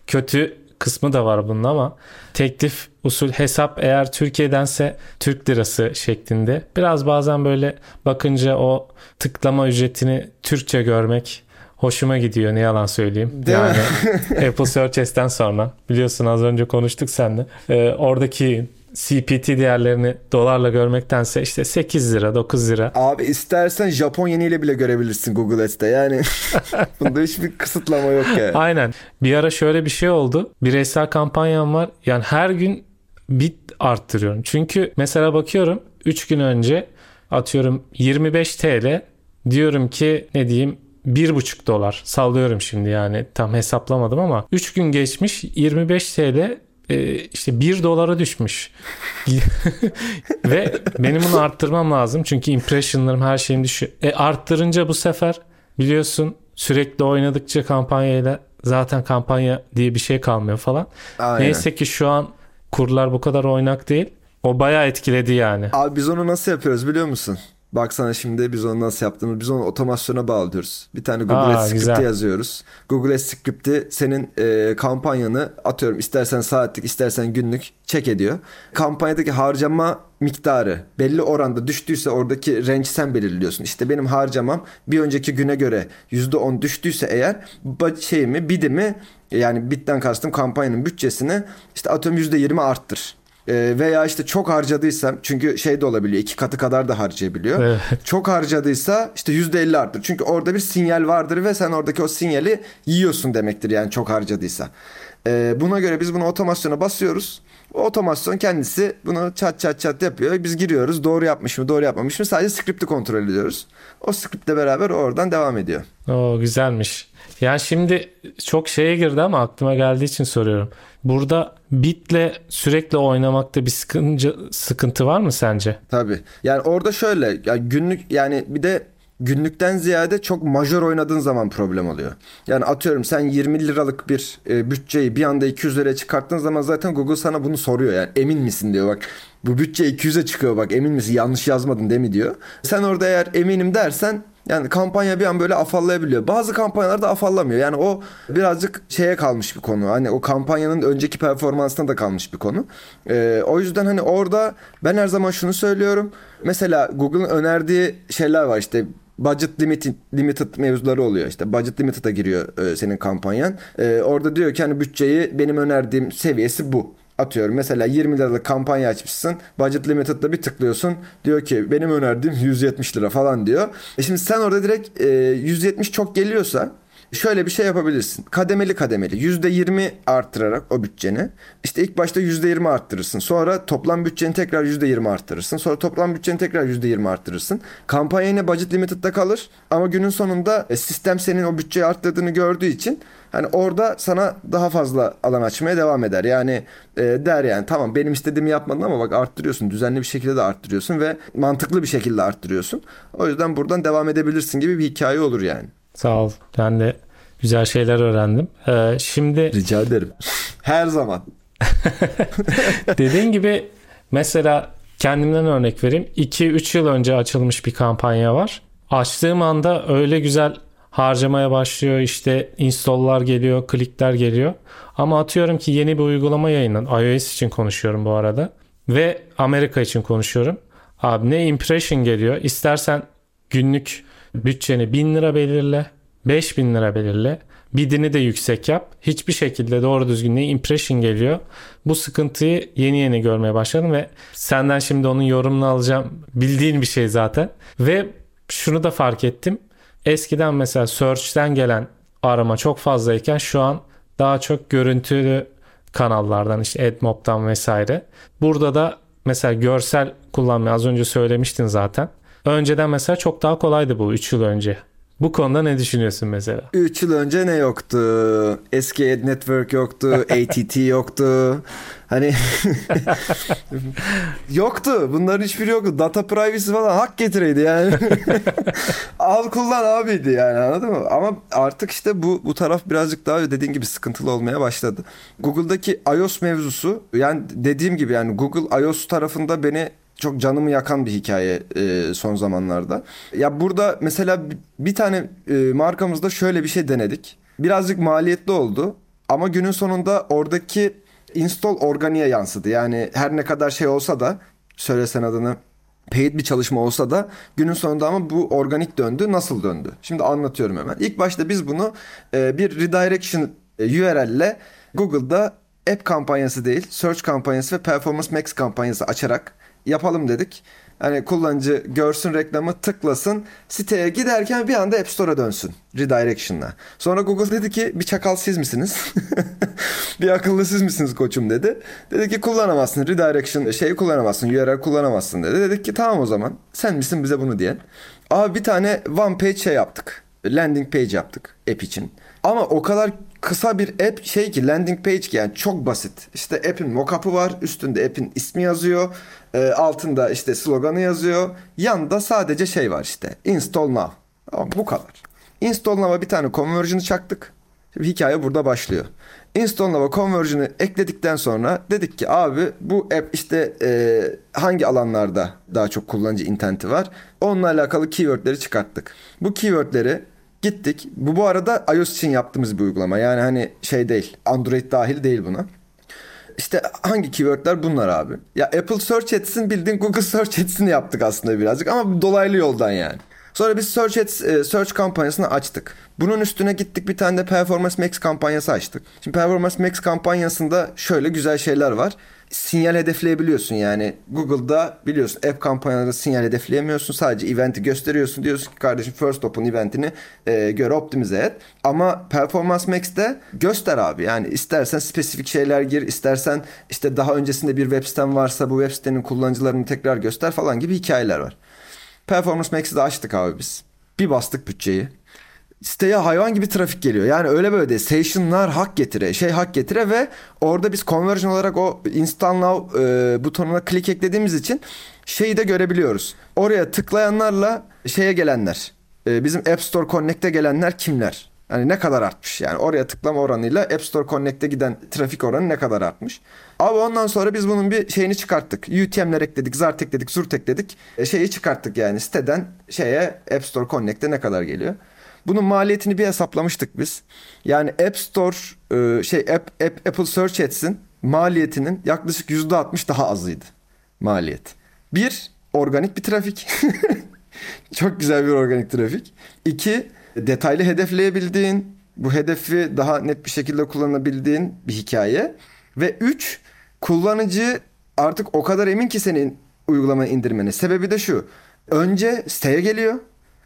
Kötü kısmı da var bunun ama teklif usul hesap eğer Türkiye'dense Türk lirası şeklinde. Biraz bazen böyle bakınca o tıklama ücretini Türkçe görmek hoşuma gidiyor ne yalan söyleyeyim. Değil yani Apple Search S'ten sonra biliyorsun az önce konuştuk seninle. Ee, oradaki CPT değerlerini dolarla görmektense işte 8 lira 9 lira. Abi istersen Japon yeniyle bile görebilirsin Google Ads'te yani bunda hiçbir kısıtlama yok yani. Aynen bir ara şöyle bir şey oldu bireysel kampanyam var yani her gün bit arttırıyorum. Çünkü mesela bakıyorum 3 gün önce atıyorum 25 TL diyorum ki ne diyeyim 1,5 dolar sallıyorum şimdi yani tam hesaplamadım ama 3 gün geçmiş 25 TL işte 1 dolara düşmüş. Ve benim bunu arttırmam lazım. Çünkü impressionlarım her şeyim düşüyor. E arttırınca bu sefer biliyorsun sürekli oynadıkça kampanyayla zaten kampanya diye bir şey kalmıyor falan. Aynen. Neyse ki şu an kurlar bu kadar oynak değil. O bayağı etkiledi yani. Abi biz onu nasıl yapıyoruz biliyor musun? Baksana şimdi biz onu nasıl yaptığımız biz onu otomasyona bağlıyoruz. Bir tane Google Aa, Ads script'i yazıyoruz. Google Ads script'i senin e, kampanyanı atıyorum istersen saatlik istersen günlük çek ediyor. Kampanyadaki harcama miktarı belli oranda düştüyse oradaki range sen belirliyorsun. İşte benim harcamam bir önceki güne göre %10 düştüyse eğer şeyimi bidimi yani bitten kastım kampanyanın bütçesini işte atıyorum %20 arttır. Ee, veya işte çok harcadıysam çünkü şey de olabiliyor iki katı kadar da harcayabiliyor. Evet. Çok harcadıysa işte yüzde elli arttır. Çünkü orada bir sinyal vardır ve sen oradaki o sinyali yiyorsun demektir yani çok harcadıysa. Ee, buna göre biz bunu otomasyona basıyoruz. O otomasyon kendisi bunu çat çat çat yapıyor. Biz giriyoruz doğru yapmış mı doğru yapmamış mı sadece script'i kontrol ediyoruz. O scriptle beraber oradan devam ediyor. Oo güzelmiş. Yani şimdi çok şeye girdi ama aklıma geldiği için soruyorum. Burada bitle sürekli oynamakta bir sıkıntı, sıkıntı var mı sence? Tabii. Yani orada şöyle yani günlük yani bir de günlükten ziyade çok majör oynadığın zaman problem oluyor. Yani atıyorum sen 20 liralık bir e, bütçeyi bir anda 200 liraya çıkarttığın zaman zaten Google sana bunu soruyor yani emin misin diyor bak bu bütçe 200'e çıkıyor bak emin misin yanlış yazmadın değil mi diyor. Sen orada eğer eminim dersen yani kampanya bir an böyle afallayabiliyor. Bazı kampanyalar da afallamıyor. Yani o birazcık şeye kalmış bir konu. Hani o kampanyanın önceki performansına da kalmış bir konu. Ee, o yüzden hani orada ben her zaman şunu söylüyorum. Mesela Google'ın önerdiği şeyler var işte budget limited, limited mevzuları oluyor. İşte budget limited'a giriyor e, senin kampanyan. E, orada diyor ki hani bütçeyi benim önerdiğim seviyesi bu atıyorum mesela 20 liralık kampanya açmışsın. Budget limited'da bir tıklıyorsun. Diyor ki benim önerdiğim 170 lira falan diyor. E şimdi sen orada direkt e, 170 çok geliyorsa şöyle bir şey yapabilirsin. Kademeli kademeli %20 arttırarak o bütçeni. İşte ilk başta %20 arttırırsın. Sonra toplam bütçeni tekrar %20 arttırırsın. Sonra toplam bütçeni tekrar %20 arttırırsın. Kampanya yine budget limited'da kalır. Ama günün sonunda e, sistem senin o bütçeyi arttırdığını gördüğü için Hani orada sana daha fazla alan açmaya devam eder. Yani e, der yani tamam benim istediğimi yapmadın ama bak arttırıyorsun. Düzenli bir şekilde de arttırıyorsun ve mantıklı bir şekilde arttırıyorsun. O yüzden buradan devam edebilirsin gibi bir hikaye olur yani. Sağ ol. Ben de güzel şeyler öğrendim. Ee, şimdi... Rica ederim. Her zaman. Dediğin gibi mesela kendimden örnek vereyim. 2-3 yıl önce açılmış bir kampanya var. Açtığım anda öyle güzel harcamaya başlıyor işte install'lar geliyor, klikler geliyor. Ama atıyorum ki yeni bir uygulama yayınlan. iOS için konuşuyorum bu arada. Ve Amerika için konuşuyorum. Abi ne impression geliyor. İstersen günlük bütçeni 1000 lira belirle. 5000 lira belirle. Bidini de yüksek yap. Hiçbir şekilde doğru düzgün ne impression geliyor. Bu sıkıntıyı yeni yeni görmeye başladım ve senden şimdi onun yorumunu alacağım. Bildiğin bir şey zaten. Ve şunu da fark ettim. Eskiden mesela search'ten gelen arama çok fazlayken şu an daha çok görüntülü kanallardan işte AdMob'dan vesaire. Burada da mesela görsel kullanmayı az önce söylemiştin zaten. Önceden mesela çok daha kolaydı bu 3 yıl önce. Bu konuda ne düşünüyorsun mesela? 3 yıl önce ne yoktu? Eski Ad Network yoktu, ATT yoktu. Hani yoktu. Bunların hiçbiri yoktu. Data privacy falan hak getireydi yani. Al kullan abiydi yani anladın mı? Ama artık işte bu bu taraf birazcık daha dediğin gibi sıkıntılı olmaya başladı. Google'daki iOS mevzusu yani dediğim gibi yani Google iOS tarafında beni çok canımı yakan bir hikaye e, son zamanlarda. Ya burada mesela bir tane e, markamızda şöyle bir şey denedik. Birazcık maliyetli oldu ama günün sonunda oradaki install organiğe yansıdı. Yani her ne kadar şey olsa da söylesen adını paid bir çalışma olsa da günün sonunda ama bu organik döndü. Nasıl döndü? Şimdi anlatıyorum hemen. İlk başta biz bunu e, bir redirection e, URL ile Google'da app kampanyası değil, search kampanyası ve performance max kampanyası açarak yapalım dedik. Hani kullanıcı görsün reklamı tıklasın siteye giderken bir anda App Store'a dönsün redirection'la. Sonra Google dedi ki bir çakal siz misiniz? bir akıllı siz misiniz koçum dedi. Dedi ki kullanamazsın redirection şeyi kullanamazsın URL kullanamazsın dedi. Dedik ki tamam o zaman sen misin bize bunu diyen. Abi bir tane one page şey yaptık. Landing page yaptık app için. Ama o kadar kısa bir app şey ki landing page ki yani çok basit. İşte app'in mockup'ı var. Üstünde app'in ismi yazıyor. E, altında işte sloganı yazıyor. Yanında sadece şey var işte. Install now. Bu kadar. Install now'a bir tane conversion'ı çaktık. hikaye burada başlıyor. Install Nova Conversion'ı ekledikten sonra dedik ki abi bu app işte e, hangi alanlarda daha çok kullanıcı intenti var. Onunla alakalı keywordleri çıkarttık. Bu keywordleri gittik. Bu bu arada iOS için yaptığımız bir uygulama. Yani hani şey değil. Android dahil değil buna. İşte hangi keywordler bunlar abi? Ya Apple Search Ads'in bildiğin Google Search Ads'ini yaptık aslında birazcık ama dolaylı yoldan yani. Sonra biz Search Ads, e, Search kampanyasını açtık. Bunun üstüne gittik bir tane de Performance Max kampanyası açtık. Şimdi Performance Max kampanyasında şöyle güzel şeyler var. Sinyal hedefleyebiliyorsun yani. Google'da biliyorsun app kampanyalarında sinyal hedefleyemiyorsun. Sadece eventi gösteriyorsun. Diyorsun ki kardeşim First Open eventini e, göre optimize et. Ama Performance Max'te göster abi. Yani istersen spesifik şeyler gir. istersen işte daha öncesinde bir web sitem varsa bu web sitenin kullanıcılarını tekrar göster falan gibi hikayeler var. Performance Max'i de açtık abi biz. Bir bastık bütçeyi. Siteye hayvan gibi trafik geliyor. Yani öyle böyle değil. Station'lar hak getire, şey hak getire ve orada biz conversion olarak o install now e, butonuna klik eklediğimiz için şeyi de görebiliyoruz. Oraya tıklayanlarla şeye gelenler, e, bizim App Store Connect'e gelenler kimler? Yani ne kadar artmış yani oraya tıklama oranıyla App Store Connect'e giden trafik oranı ne kadar artmış. Abi ondan sonra biz bunun bir şeyini çıkarttık. UTM'ler ekledik, zart ekledik, zurt ekledik. E, şeyi çıkarttık yani siteden şeye App Store Connect'e ne kadar geliyor. Bunun maliyetini bir hesaplamıştık biz. Yani App Store e, şey App, App, Apple Search Ads'in maliyetinin yaklaşık %60 daha azıydı maliyet. Bir, organik bir trafik. Çok güzel bir organik trafik. İki, detaylı hedefleyebildiğin, bu hedefi daha net bir şekilde kullanabildiğin bir hikaye. Ve üç, kullanıcı artık o kadar emin ki senin uygulamayı indirmeni. Sebebi de şu. Önce siteye geliyor.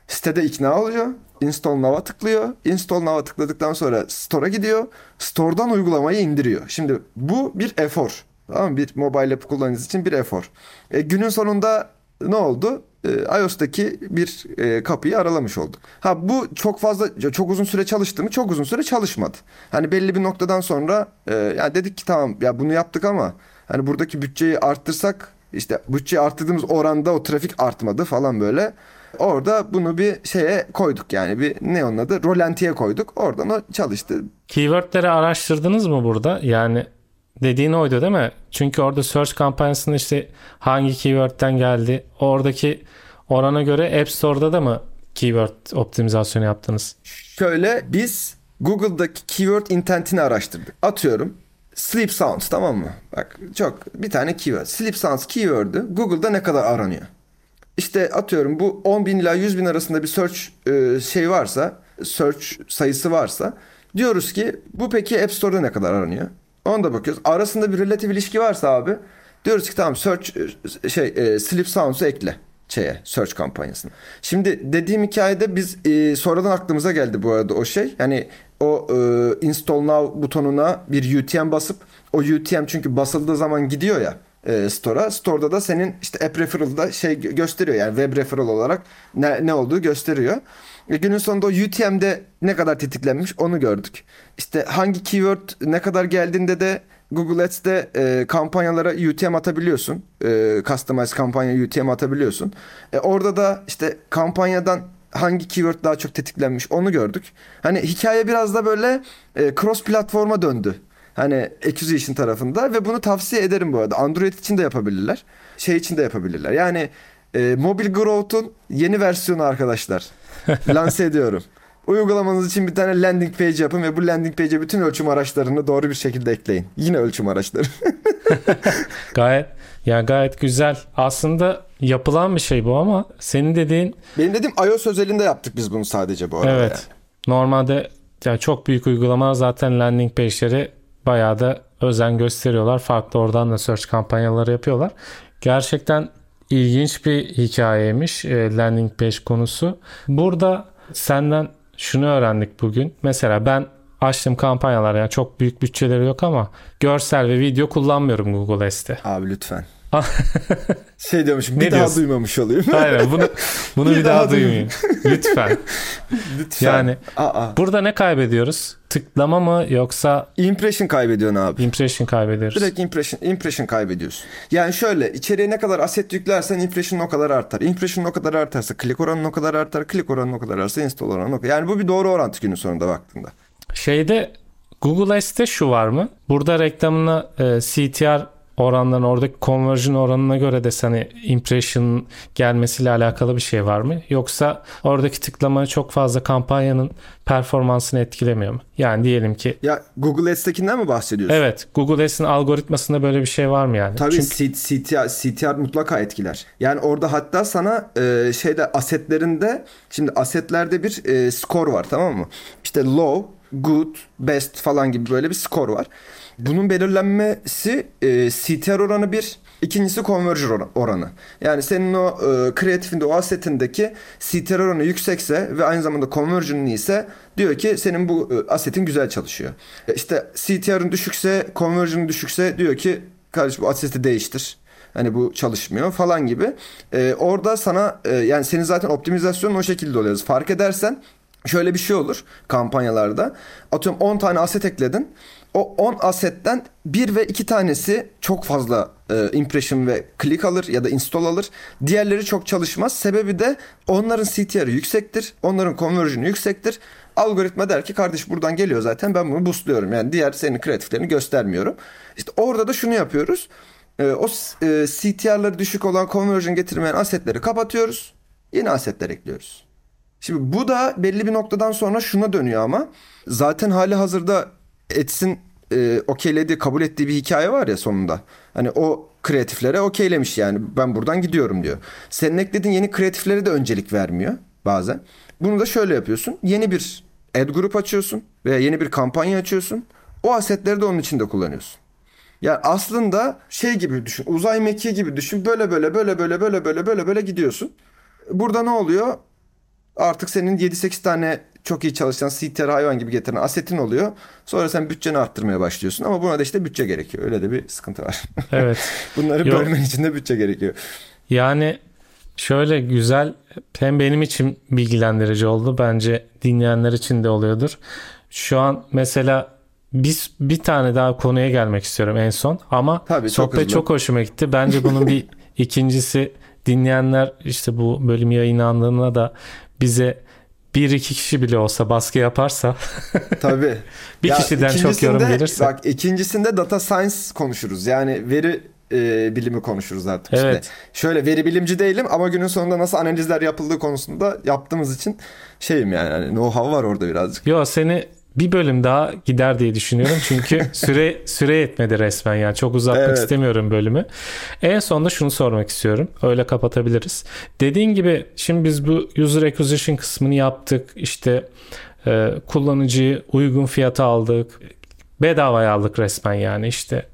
Sitede ikna oluyor. Install Now'a tıklıyor. Install Now'a tıkladıktan sonra Store'a gidiyor. Store'dan uygulamayı indiriyor. Şimdi bu bir efor. Tamam mı? Bir mobile app kullanıcısı için bir efor. E, günün sonunda ne oldu? E, iOS'taki bir e, kapıyı aralamış olduk. Ha bu çok fazla çok uzun süre çalıştı mı? Çok uzun süre çalışmadı. Hani belli bir noktadan sonra e, yani dedik ki tamam ya bunu yaptık ama hani buradaki bütçeyi arttırsak işte bütçeyi arttırdığımız oranda o trafik artmadı falan böyle. Orada bunu bir şeye koyduk yani bir ne onun adı rolantiye koyduk. Oradan o çalıştı. Keywordleri araştırdınız mı burada? Yani dediğin oydu değil mi? Çünkü orada search kampanyasında işte hangi keywordten geldi oradaki orana göre App Store'da da mı keyword optimizasyonu yaptınız? Şöyle biz Google'daki keyword intentini araştırdık. Atıyorum sleep sounds tamam mı? Bak çok bir tane keyword. Sleep sounds keyword'ü Google'da ne kadar aranıyor? İşte atıyorum bu 10 bin ila 100 bin arasında bir search e, şey varsa, search sayısı varsa diyoruz ki bu peki App Store'da ne kadar aranıyor? Ona da bakıyoruz. Arasında bir relatif ilişki varsa abi diyoruz ki tamam search e, şey e, Sleep Sounds'u ekle şeye search kampanyasına. Şimdi dediğim hikayede biz e, sonradan aklımıza geldi bu arada o şey. Yani o e, install now butonuna bir UTM basıp o UTM çünkü basıldığı zaman gidiyor ya e, store'a. Store'da da senin işte app referral'da şey gösteriyor yani web referral olarak ne, ne olduğu gösteriyor. E, günün sonunda o UTM'de ne kadar tetiklenmiş onu gördük. İşte hangi keyword ne kadar geldiğinde de Google Ads'te e, kampanyalara UTM atabiliyorsun. E, customize kampanya UTM atabiliyorsun. E, orada da işte kampanyadan hangi keyword daha çok tetiklenmiş onu gördük. Hani hikaye biraz da böyle e, cross platforma döndü. Hani acquisition tarafında ve bunu tavsiye ederim bu arada. Android için de yapabilirler. Şey için de yapabilirler. Yani e, Mobile Growth'un yeni versiyonu arkadaşlar. Lanse ediyorum. Uygulamanız için bir tane landing page yapın ve bu landing page'e bütün ölçüm araçlarını doğru bir şekilde ekleyin. Yine ölçüm araçları. gayet ya gayet güzel. Aslında yapılan bir şey bu ama senin dediğin Benim dediğim iOS özelinde yaptık biz bunu sadece bu arada. Evet. Yani. Normalde yani çok büyük uygulamalar zaten landing page'leri bayağı da özen gösteriyorlar. Farklı oradan da search kampanyaları yapıyorlar. Gerçekten ilginç bir hikayeymiş e, landing page konusu. Burada senden şunu öğrendik bugün. Mesela ben açtım kampanyalar yani çok büyük bütçeleri yok ama görsel ve video kullanmıyorum Google Ads'te. Abi lütfen. şey diyormuşum bir Ne daha diyorsun? duymamış olayım. Aynen bunu bunu bir, Bir daha, daha duymayayım. Lütfen. lütfen. Yani Aa, burada ne kaybediyoruz? Tıklama mı yoksa impression kaybediyorsun abi. impression kaybediyoruz? Direkt impression, impression kaybediyorsun. Yani şöyle içeriye ne kadar aset yüklersen impression o kadar artar. Impression o kadar artarsa click oranın o kadar artar. Click oranın o kadar artarsa install oranın o kadar. Yani bu bir doğru orantı günün sonunda baktığında. Şeyde Google S'te şu var mı? Burada reklamına e, CTR oranlarına oradaki conversion oranına göre de hani impression gelmesiyle alakalı bir şey var mı? Yoksa oradaki tıklama çok fazla kampanyanın performansını etkilemiyor mu? Yani diyelim ki Ya Google Ads'tekinden mi bahsediyorsun? Evet Google Ads'in algoritmasında böyle bir şey var mı yani? Tabii Çünkü... CTR, CTR mutlaka etkiler. Yani orada hatta sana e, şeyde asetlerinde şimdi asetlerde bir e, skor var tamam mı? İşte low, good, best falan gibi böyle bir skor var. Bunun belirlenmesi e, CTR oranı bir, ikincisi conversion oranı. Yani senin o e, kreatifinde, o asetindeki CTR oranı yüksekse ve aynı zamanda conversion'ın ise diyor ki senin bu e, asetin güzel çalışıyor. E, işte CTR'ın düşükse, conversion'ın düşükse diyor ki kardeşim bu aseti değiştir. Hani bu çalışmıyor falan gibi. E, orada sana e, yani senin zaten optimizasyonun o şekilde oluyor. Fark edersen şöyle bir şey olur kampanyalarda. Atıyorum 10 tane aset ekledin. O 10 asetten bir ve iki tanesi çok fazla e, impression ve click alır ya da install alır. Diğerleri çok çalışmaz. Sebebi de onların CTR'ı yüksektir. Onların conversion'ı yüksektir. Algoritma der ki kardeş buradan geliyor zaten ben bunu boostluyorum. Yani diğer senin kreatiflerini göstermiyorum. İşte orada da şunu yapıyoruz. E, o e, CTR'ları düşük olan conversion getirmeyen asetleri kapatıyoruz. Yeni asetler ekliyoruz. Şimdi bu da belli bir noktadan sonra şuna dönüyor ama zaten hali hazırda Ads'in e, okeylediği, kabul ettiği bir hikaye var ya sonunda. Hani o kreatiflere okeylemiş yani ben buradan gidiyorum diyor. Senin eklediğin yeni kreatiflere de öncelik vermiyor bazen. Bunu da şöyle yapıyorsun. Yeni bir ad grup açıyorsun veya yeni bir kampanya açıyorsun. O asetleri de onun içinde kullanıyorsun. Yani aslında şey gibi düşün. Uzay mekiği gibi düşün. Böyle böyle böyle böyle böyle böyle böyle böyle gidiyorsun. Burada ne oluyor? Artık senin 7-8 tane çok iyi çalışan CTR hayvan gibi getiren asetin oluyor. Sonra sen bütçeni arttırmaya başlıyorsun ama buna da işte bütçe gerekiyor. Öyle de bir sıkıntı var. Evet. Bunları Yok. bölmen için de bütçe gerekiyor. Yani şöyle güzel hem benim için bilgilendirici oldu. Bence dinleyenler için de oluyordur. Şu an mesela biz bir tane daha konuya gelmek istiyorum en son ama Tabii, çok sohbet hızlı. çok hoşuma gitti. Bence bunun bir ikincisi dinleyenler işte bu bölüm yayınlandığında da bize bir iki kişi bile olsa baskı yaparsa Tabii. Bir kişiden çok yorum gelirse. Bak ikincisinde data science konuşuruz. Yani veri e, bilimi konuşuruz artık. Evet. İşte şöyle veri bilimci değilim ama günün sonunda nasıl analizler yapıldığı konusunda yaptığımız için şeyim yani hani know-how var orada birazcık. Yo seni bir bölüm daha gider diye düşünüyorum. Çünkü süre süre yetmedi resmen yani. Çok uzatmak Evet. istemiyorum bölümü. En sonunda şunu sormak istiyorum. Öyle kapatabiliriz. Dediğin gibi şimdi biz bu user acquisition kısmını yaptık. İşte e, kullanıcıyı uygun fiyata aldık. Bedavaya aldık resmen yani işte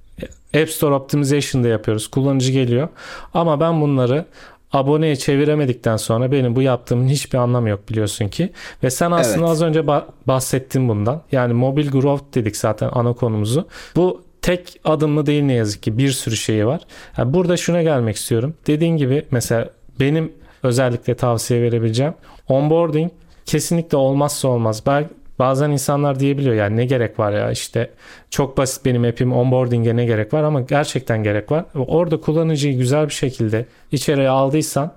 App Store Optimization'da yapıyoruz. Kullanıcı geliyor. Ama ben bunları aboneye çeviremedikten sonra benim bu yaptığımın hiçbir anlamı yok biliyorsun ki. Ve sen aslında Evet. az önce ba- bahsettin bundan. Yani mobil growth dedik zaten ana konumuzu. Bu tek adımlı değil ne yazık ki bir sürü şeyi var. Yani burada şuna gelmek istiyorum. Dediğin gibi mesela benim özellikle tavsiye verebileceğim onboarding kesinlikle olmazsa olmaz. Belki bazen insanlar diyebiliyor yani ne gerek var ya işte çok basit benim app'im onboarding'e ne gerek var ama gerçekten gerek var. Orada kullanıcıyı güzel bir şekilde içeriye aldıysan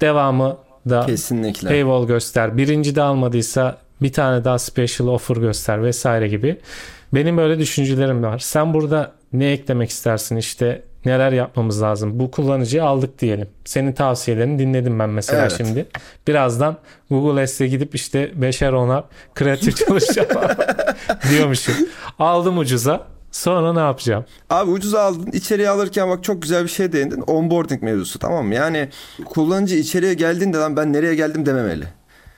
devamı da Kesinlikle. paywall göster. Birinci de almadıysa bir tane daha special offer göster vesaire gibi. Benim böyle düşüncelerim var. Sen burada ne eklemek istersin işte neler yapmamız lazım? Bu kullanıcıyı aldık diyelim. Senin tavsiyelerini dinledim ben mesela Evet. şimdi. Birazdan Google Ads'e gidip işte beşer onar kreatif çalışacağım diyormuşum. Aldım ucuza. Sonra ne yapacağım? Abi ucuza aldın içeriye alırken bak çok güzel bir şey değindin. Onboarding mevzusu tamam mı? Yani kullanıcı içeriye geldiğinde lan ben nereye geldim dememeli.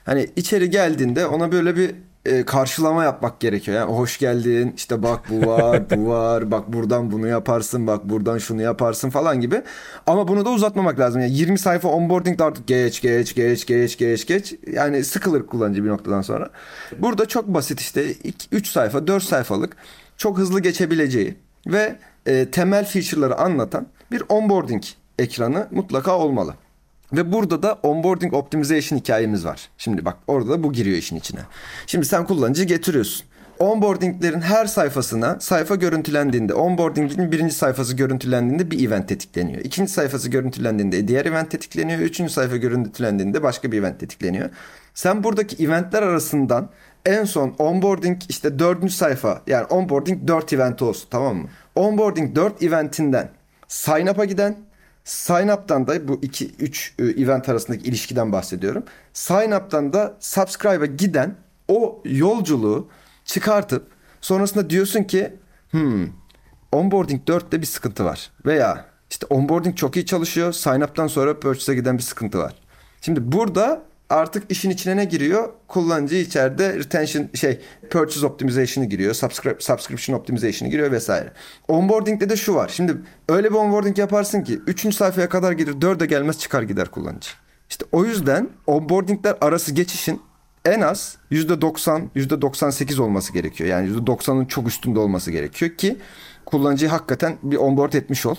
Hani içeri geldiğinde ona böyle bir e, karşılama yapmak gerekiyor. Yani hoş geldin işte bak bu var bu var bak buradan bunu yaparsın bak buradan şunu yaparsın falan gibi. Ama bunu da uzatmamak lazım. Yani 20 sayfa onboarding de artık geç geç geç geç geç geç. Yani sıkılır kullanıcı bir noktadan sonra. Burada çok basit işte 3 sayfa 4 sayfalık çok hızlı geçebileceği ve e, temel feature'ları anlatan bir onboarding ekranı mutlaka olmalı. Ve burada da onboarding optimization hikayemiz var. Şimdi bak orada da bu giriyor işin içine. Şimdi sen kullanıcı getiriyorsun. onboardinglerin her sayfasına sayfa görüntülendiğinde onboardingin birinci sayfası görüntülendiğinde bir event tetikleniyor. İkinci sayfası görüntülendiğinde diğer event tetikleniyor. Üçüncü sayfa görüntülendiğinde başka bir event tetikleniyor. Sen buradaki eventler arasından en son onboarding işte dördüncü sayfa yani onboarding dört event olsun tamam mı? Onboarding dört eventinden sign up'a giden sign up'tan da bu iki üç e, event arasındaki ilişkiden bahsediyorum. Sign up'tan da subscribe'a giden o yolculuğu çıkartıp sonrasında diyorsun ki hmm, onboarding 4'te bir sıkıntı var. Veya işte onboarding çok iyi çalışıyor. Sign up'tan sonra purchase'e giden bir sıkıntı var. Şimdi burada artık işin içine ne giriyor? Kullanıcı içeride retention şey purchase optimization'ı giriyor. Subscribe, subscription optimization'ı giriyor vesaire. Onboarding'de de şu var. Şimdi öyle bir onboarding yaparsın ki 3. sayfaya kadar gelir 4'e gelmez çıkar gider kullanıcı. İşte o yüzden onboardingler arası geçişin en az %90, %98 olması gerekiyor. Yani %90'ın çok üstünde olması gerekiyor ki kullanıcıyı hakikaten bir onboard etmiş ol.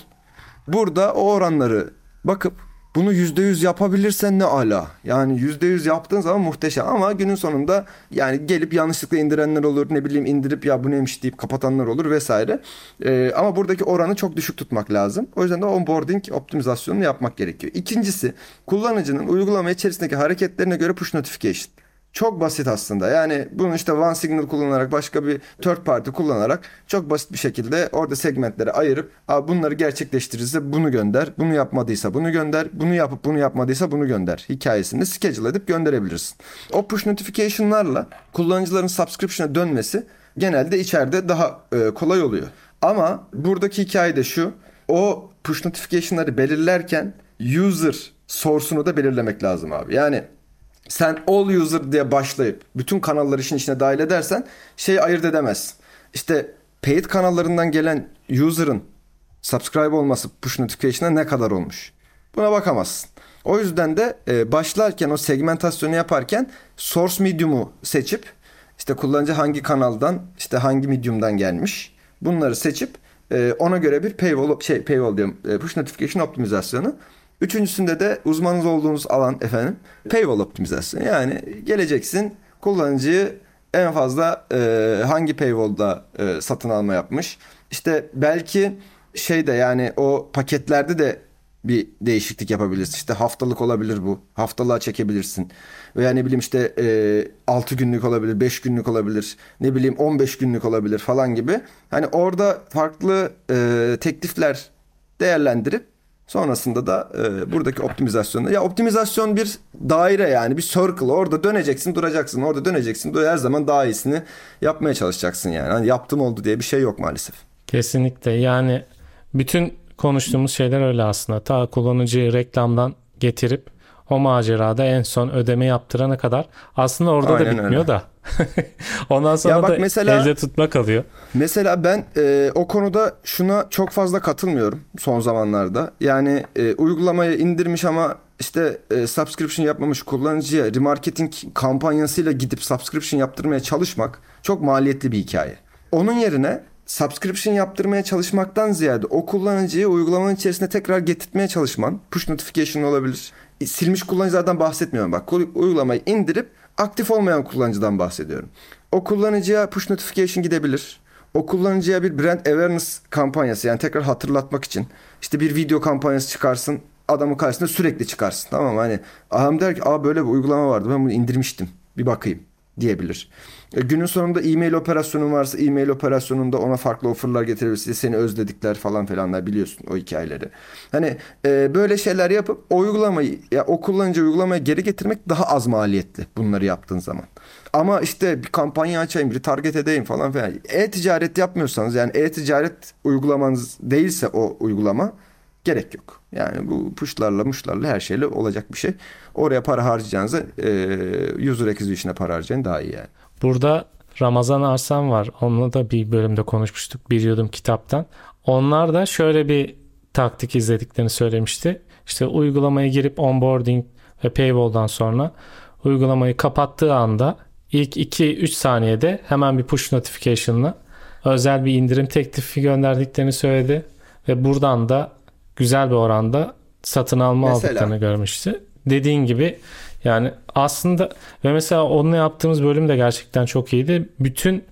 Burada o oranları bakıp bunu %100 yapabilirsen ne ala. Yani %100 yaptığın zaman muhteşem ama günün sonunda yani gelip yanlışlıkla indirenler olur. Ne bileyim indirip ya bu neymiş deyip kapatanlar olur vesaire. Ee, ama buradaki oranı çok düşük tutmak lazım. O yüzden de onboarding optimizasyonunu yapmak gerekiyor. İkincisi kullanıcının uygulama içerisindeki hareketlerine göre push notification. Çok basit aslında. Yani bunu işte One Signal kullanarak başka bir third party kullanarak çok basit bir şekilde orada segmentlere ayırıp Abi bunları gerçekleştirirse bunu gönder. Bunu yapmadıysa bunu gönder. Bunu yapıp bunu yapmadıysa bunu gönder. Hikayesini schedule edip gönderebilirsin. O push notification'larla kullanıcıların subscription'a dönmesi genelde içeride daha e, kolay oluyor. Ama buradaki hikaye de şu. O push notification'ları belirlerken user source'unu da belirlemek lazım abi. Yani sen all user diye başlayıp bütün kanalları işin içine dahil edersen şey ayırt edemez. İşte paid kanallarından gelen user'ın subscribe olması push notification'a ne kadar olmuş? Buna bakamazsın. O yüzden de e, başlarken o segmentasyonu yaparken source medium'u seçip işte kullanıcı hangi kanaldan işte hangi medium'dan gelmiş bunları seçip e, ona göre bir paywall şey paywall diyorum e, push notification optimizasyonu Üçüncüsünde de uzmanınız olduğunuz alan efendim paywall optimizasyonu. Yani geleceksin kullanıcıyı en fazla e, hangi paywall'da e, satın alma yapmış. İşte belki şey de yani o paketlerde de bir değişiklik yapabilirsin. İşte haftalık olabilir bu. Haftalığa çekebilirsin. Veya ne bileyim işte e, 6 günlük olabilir, 5 günlük olabilir. Ne bileyim 15 günlük olabilir falan gibi. Hani orada farklı e, teklifler değerlendirip Sonrasında da e, buradaki optimizasyonda ya optimizasyon bir daire yani bir circle orada döneceksin duracaksın orada döneceksin her zaman daha iyisini yapmaya çalışacaksın yani. Hani yaptım oldu diye bir şey yok maalesef. Kesinlikle yani bütün konuştuğumuz şeyler öyle aslında. Ta kullanıcıyı reklamdan getirip o macerada en son ödeme yaptırana kadar aslında orada Aynen da bitmiyor öyle. da. Ondan sonra ya bak da mesela, elde tutma kalıyor. Mesela ben e, o konuda şuna çok fazla katılmıyorum son zamanlarda. Yani e, uygulamayı indirmiş ama işte e, subscription yapmamış kullanıcıya remarketing kampanyasıyla gidip subscription yaptırmaya çalışmak çok maliyetli bir hikaye. Onun yerine subscription yaptırmaya çalışmaktan ziyade o kullanıcıyı uygulamanın içerisine tekrar getirtmeye çalışman push notification olabilir. E, silmiş kullanıcılardan bahsetmiyorum bak. Uygulamayı indirip aktif olmayan kullanıcıdan bahsediyorum. O kullanıcıya push notification gidebilir. O kullanıcıya bir brand awareness kampanyası yani tekrar hatırlatmak için işte bir video kampanyası çıkarsın adamın karşısında sürekli çıkarsın tamam mı? Hani adam der ki aa böyle bir uygulama vardı ben bunu indirmiştim bir bakayım diyebilir. E, günün sonunda e-mail operasyonun varsa e-mail operasyonunda ona farklı offerlar getirebilirsin. Seni özledikler falan filanlar biliyorsun o hikayeleri. Hani e, böyle şeyler yapıp o uygulamayı ya o kullanıcı uygulamayı geri getirmek daha az maliyetli bunları yaptığın zaman. Ama işte bir kampanya açayım, bir target edeyim falan filan. E-ticaret yapmıyorsanız yani e-ticaret uygulamanız değilse o uygulama gerek yok. Yani bu pushlarla muşlarla her şeyle olacak bir şey. Oraya para harcayacağınıza e, user acquisition'a para harcayın daha iyi yani. Burada Ramazan Arsan var. Onunla da bir bölümde konuşmuştuk bir yudum kitaptan. Onlar da şöyle bir taktik izlediklerini söylemişti. İşte uygulamaya girip onboarding ve paywall'dan sonra uygulamayı kapattığı anda ilk 2-3 saniyede hemen bir push notification'la özel bir indirim teklifi gönderdiklerini söyledi ve buradan da güzel bir oranda satın alma Mesela, aldıklarını görmüştü. Dediğin gibi yani aslında ve mesela onunla yaptığımız bölüm de gerçekten çok iyiydi. Bütün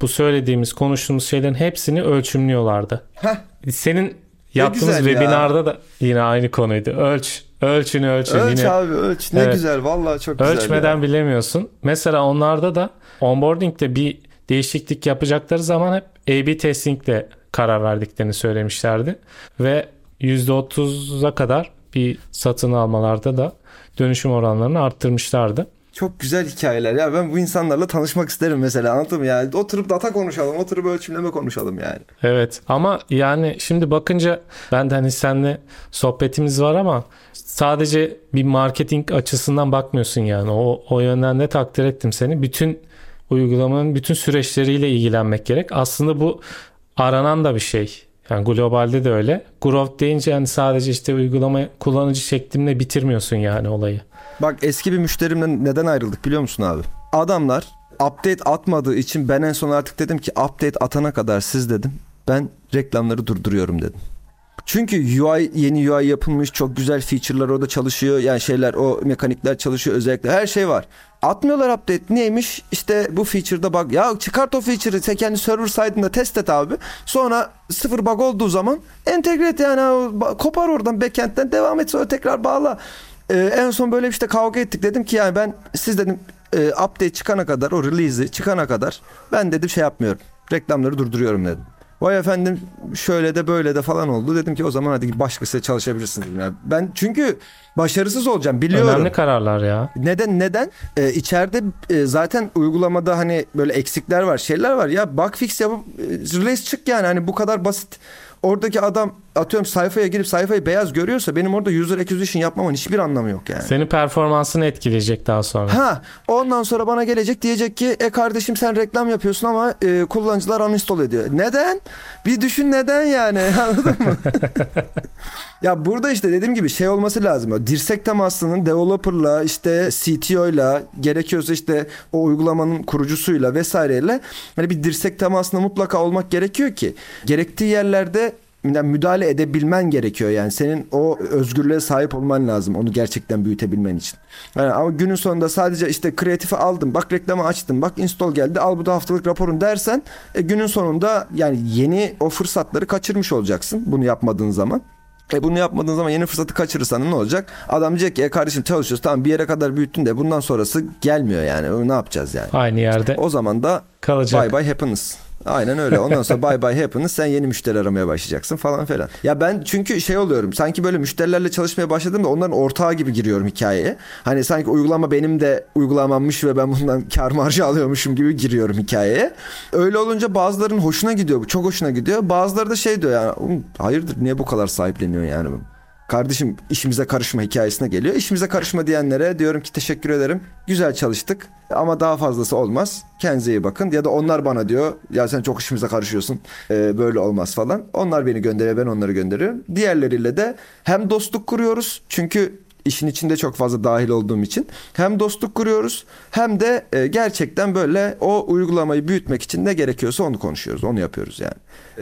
bu söylediğimiz konuştuğumuz şeylerin hepsini ölçümlüyorlardı. Heh. Senin yaptığımız güzel ya. webinarda da yine aynı konuydu. Ölç, ölçün ölçün. Ölç yine abi ölç. Ne Evet. güzel. Vallahi çok güzel. ölçmeden ya. bilemiyorsun. Mesela onlarda da onboarding'de bir değişiklik yapacakları zaman hep A-B testingle karar verdiklerini söylemişlerdi. Ve %30'a kadar bir satın almalarda da dönüşüm oranlarını arttırmışlardı. Çok güzel hikayeler ya. Ben bu insanlarla tanışmak isterim mesela. Anladın mı yani? Oturup data konuşalım. Oturup ölçümleme konuşalım yani. Evet ama yani şimdi bakınca ben de hani seninle sohbetimiz var ama sadece bir marketing açısından bakmıyorsun yani. O, o yönden de takdir ettim seni. Bütün uygulamanın bütün süreçleriyle ilgilenmek gerek. Aslında bu aranan da bir şey. Yani globalde de öyle. Growth deyince yani sadece işte uygulama kullanıcı şeklimle bitirmiyorsun yani olayı. Bak eski bir müşterimle neden ayrıldık biliyor musun abi? Adamlar update atmadığı için ben en son artık dedim ki update atana kadar siz dedim. Ben reklamları durduruyorum dedim. Çünkü UI yeni UI yapılmış çok güzel feature'lar orada çalışıyor. Yani şeyler o mekanikler çalışıyor özellikle her şey var. Atmıyorlar update neymiş işte bu feature'da bug ya çıkart o feature'ı sen kendi server side'ında test et abi. Sonra sıfır bug olduğu zaman entegre et yani kopar oradan backend'den devam et sonra tekrar bağla. Ee, en son böyle işte kavga ettik dedim ki yani ben siz dedim e, update çıkana kadar o release'i çıkana kadar ben dedim şey yapmıyorum reklamları durduruyorum dedim. Vay efendim şöyle de böyle de falan oldu. Dedim ki o zaman hadi başkasıyla çalışabilirsin dedim. Yani ben çünkü başarısız olacağım biliyorum. Önemli kararlar ya. Neden neden? Ee, içeride e, zaten uygulamada hani böyle eksikler var, şeyler var. Ya bug fix yapıp e, release çık yani hani bu kadar basit. Oradaki adam atıyorum sayfaya girip sayfayı beyaz görüyorsa benim orada user acquisition yapmamın hiçbir anlamı yok yani. Senin performansını etkileyecek daha sonra. Ha, ondan sonra bana gelecek diyecek ki e kardeşim sen reklam yapıyorsun ama e, kullanıcılar uninstall ediyor. Neden? Bir düşün neden yani anladın mı? ya burada işte dediğim gibi şey olması lazım. Dirsek temasının developer'la işte CTO'yla gerekiyorsa işte o uygulamanın kurucusuyla vesaireyle hani bir dirsek temasında mutlaka olmak gerekiyor ki gerektiği yerlerde müdahale edebilmen gerekiyor yani senin o özgürlüğe sahip olman lazım onu gerçekten büyütebilmen için. Yani ama günün sonunda sadece işte kreatifi aldım bak reklamı açtım bak install geldi al bu da haftalık raporun dersen e, günün sonunda yani yeni o fırsatları kaçırmış olacaksın bunu yapmadığın zaman. E bunu yapmadığın zaman yeni fırsatı kaçırırsan ne olacak? Adam diyecek ki e kardeşim çalışıyoruz tamam bir yere kadar büyüttün de bundan sonrası gelmiyor yani. Ne yapacağız yani? Aynı yerde O zaman da kalacak. bye bye happiness. Aynen öyle. Ondan sonra bye bye happiness sen yeni müşteri aramaya başlayacaksın falan filan. Ya ben çünkü şey oluyorum. Sanki böyle müşterilerle çalışmaya başladığımda onların ortağı gibi giriyorum hikayeye. Hani sanki uygulama benim de uygulamammış ve ben bundan kar marjı alıyormuşum gibi giriyorum hikayeye. Öyle olunca bazılarının hoşuna gidiyor bu. Çok hoşuna gidiyor. Bazıları da şey diyor yani "Oğlum, hayırdır niye bu kadar sahipleniyor yani Kardeşim işimize karışma hikayesine geliyor. İşimize karışma diyenlere diyorum ki teşekkür ederim. Güzel çalıştık ama daha fazlası olmaz. Kendinize iyi bakın. Ya da onlar bana diyor ya sen çok işimize karışıyorsun. Ee, böyle olmaz falan. Onlar beni gönderiyor ben onları gönderiyorum. Diğerleriyle de hem dostluk kuruyoruz. Çünkü işin içinde çok fazla dahil olduğum için hem dostluk kuruyoruz hem de e, gerçekten böyle o uygulamayı büyütmek için ne gerekiyorsa onu konuşuyoruz. Onu yapıyoruz yani.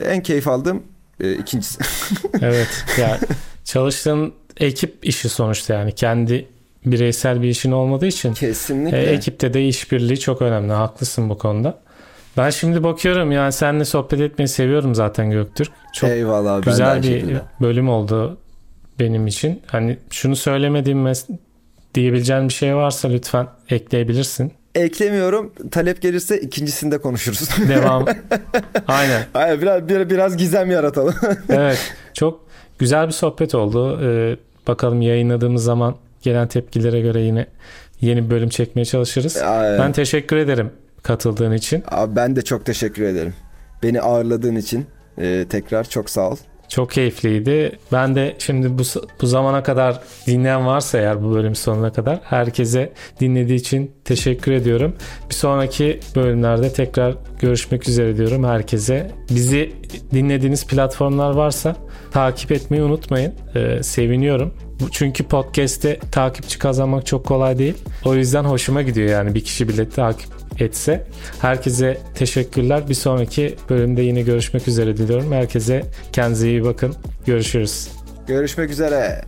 En keyif aldığım e, ikincisi. Evet. Ya çalıştığın ekip işi sonuçta yani kendi bireysel bir işin olmadığı için Kesinlikle. e, ekipte de işbirliği çok önemli. Haklısın bu konuda. Ben şimdi bakıyorum yani seninle sohbet etmeyi seviyorum zaten Göktürk. Çok Eyvallah güzel bir şekilde. bölüm oldu benim için. Hani şunu söylemediğim mes- diyebileceğin bir şey varsa lütfen ekleyebilirsin. Eklemiyorum. Talep gelirse ikincisinde konuşuruz. Devam. Aynen. Biraz, biraz, biraz gizem yaratalım. Evet. Çok güzel bir sohbet oldu. Ee, bakalım yayınladığımız zaman gelen tepkilere göre yine yeni bir bölüm çekmeye çalışırız. Aynen. Ben teşekkür ederim katıldığın için. Abi ben de çok teşekkür ederim. Beni ağırladığın için e, tekrar çok sağ ol. Çok keyifliydi. Ben de şimdi bu, bu zamana kadar dinleyen varsa eğer bu bölüm sonuna kadar herkese dinlediği için teşekkür ediyorum. Bir sonraki bölümlerde tekrar görüşmek üzere diyorum herkese. Bizi dinlediğiniz platformlar varsa takip etmeyi unutmayın. Ee, seviniyorum. Çünkü podcast'te takipçi kazanmak çok kolay değil. O yüzden hoşuma gidiyor yani bir kişi bile takip etse. Herkese teşekkürler. Bir sonraki bölümde yine görüşmek üzere diliyorum. Herkese kendinize iyi bakın. Görüşürüz. Görüşmek üzere.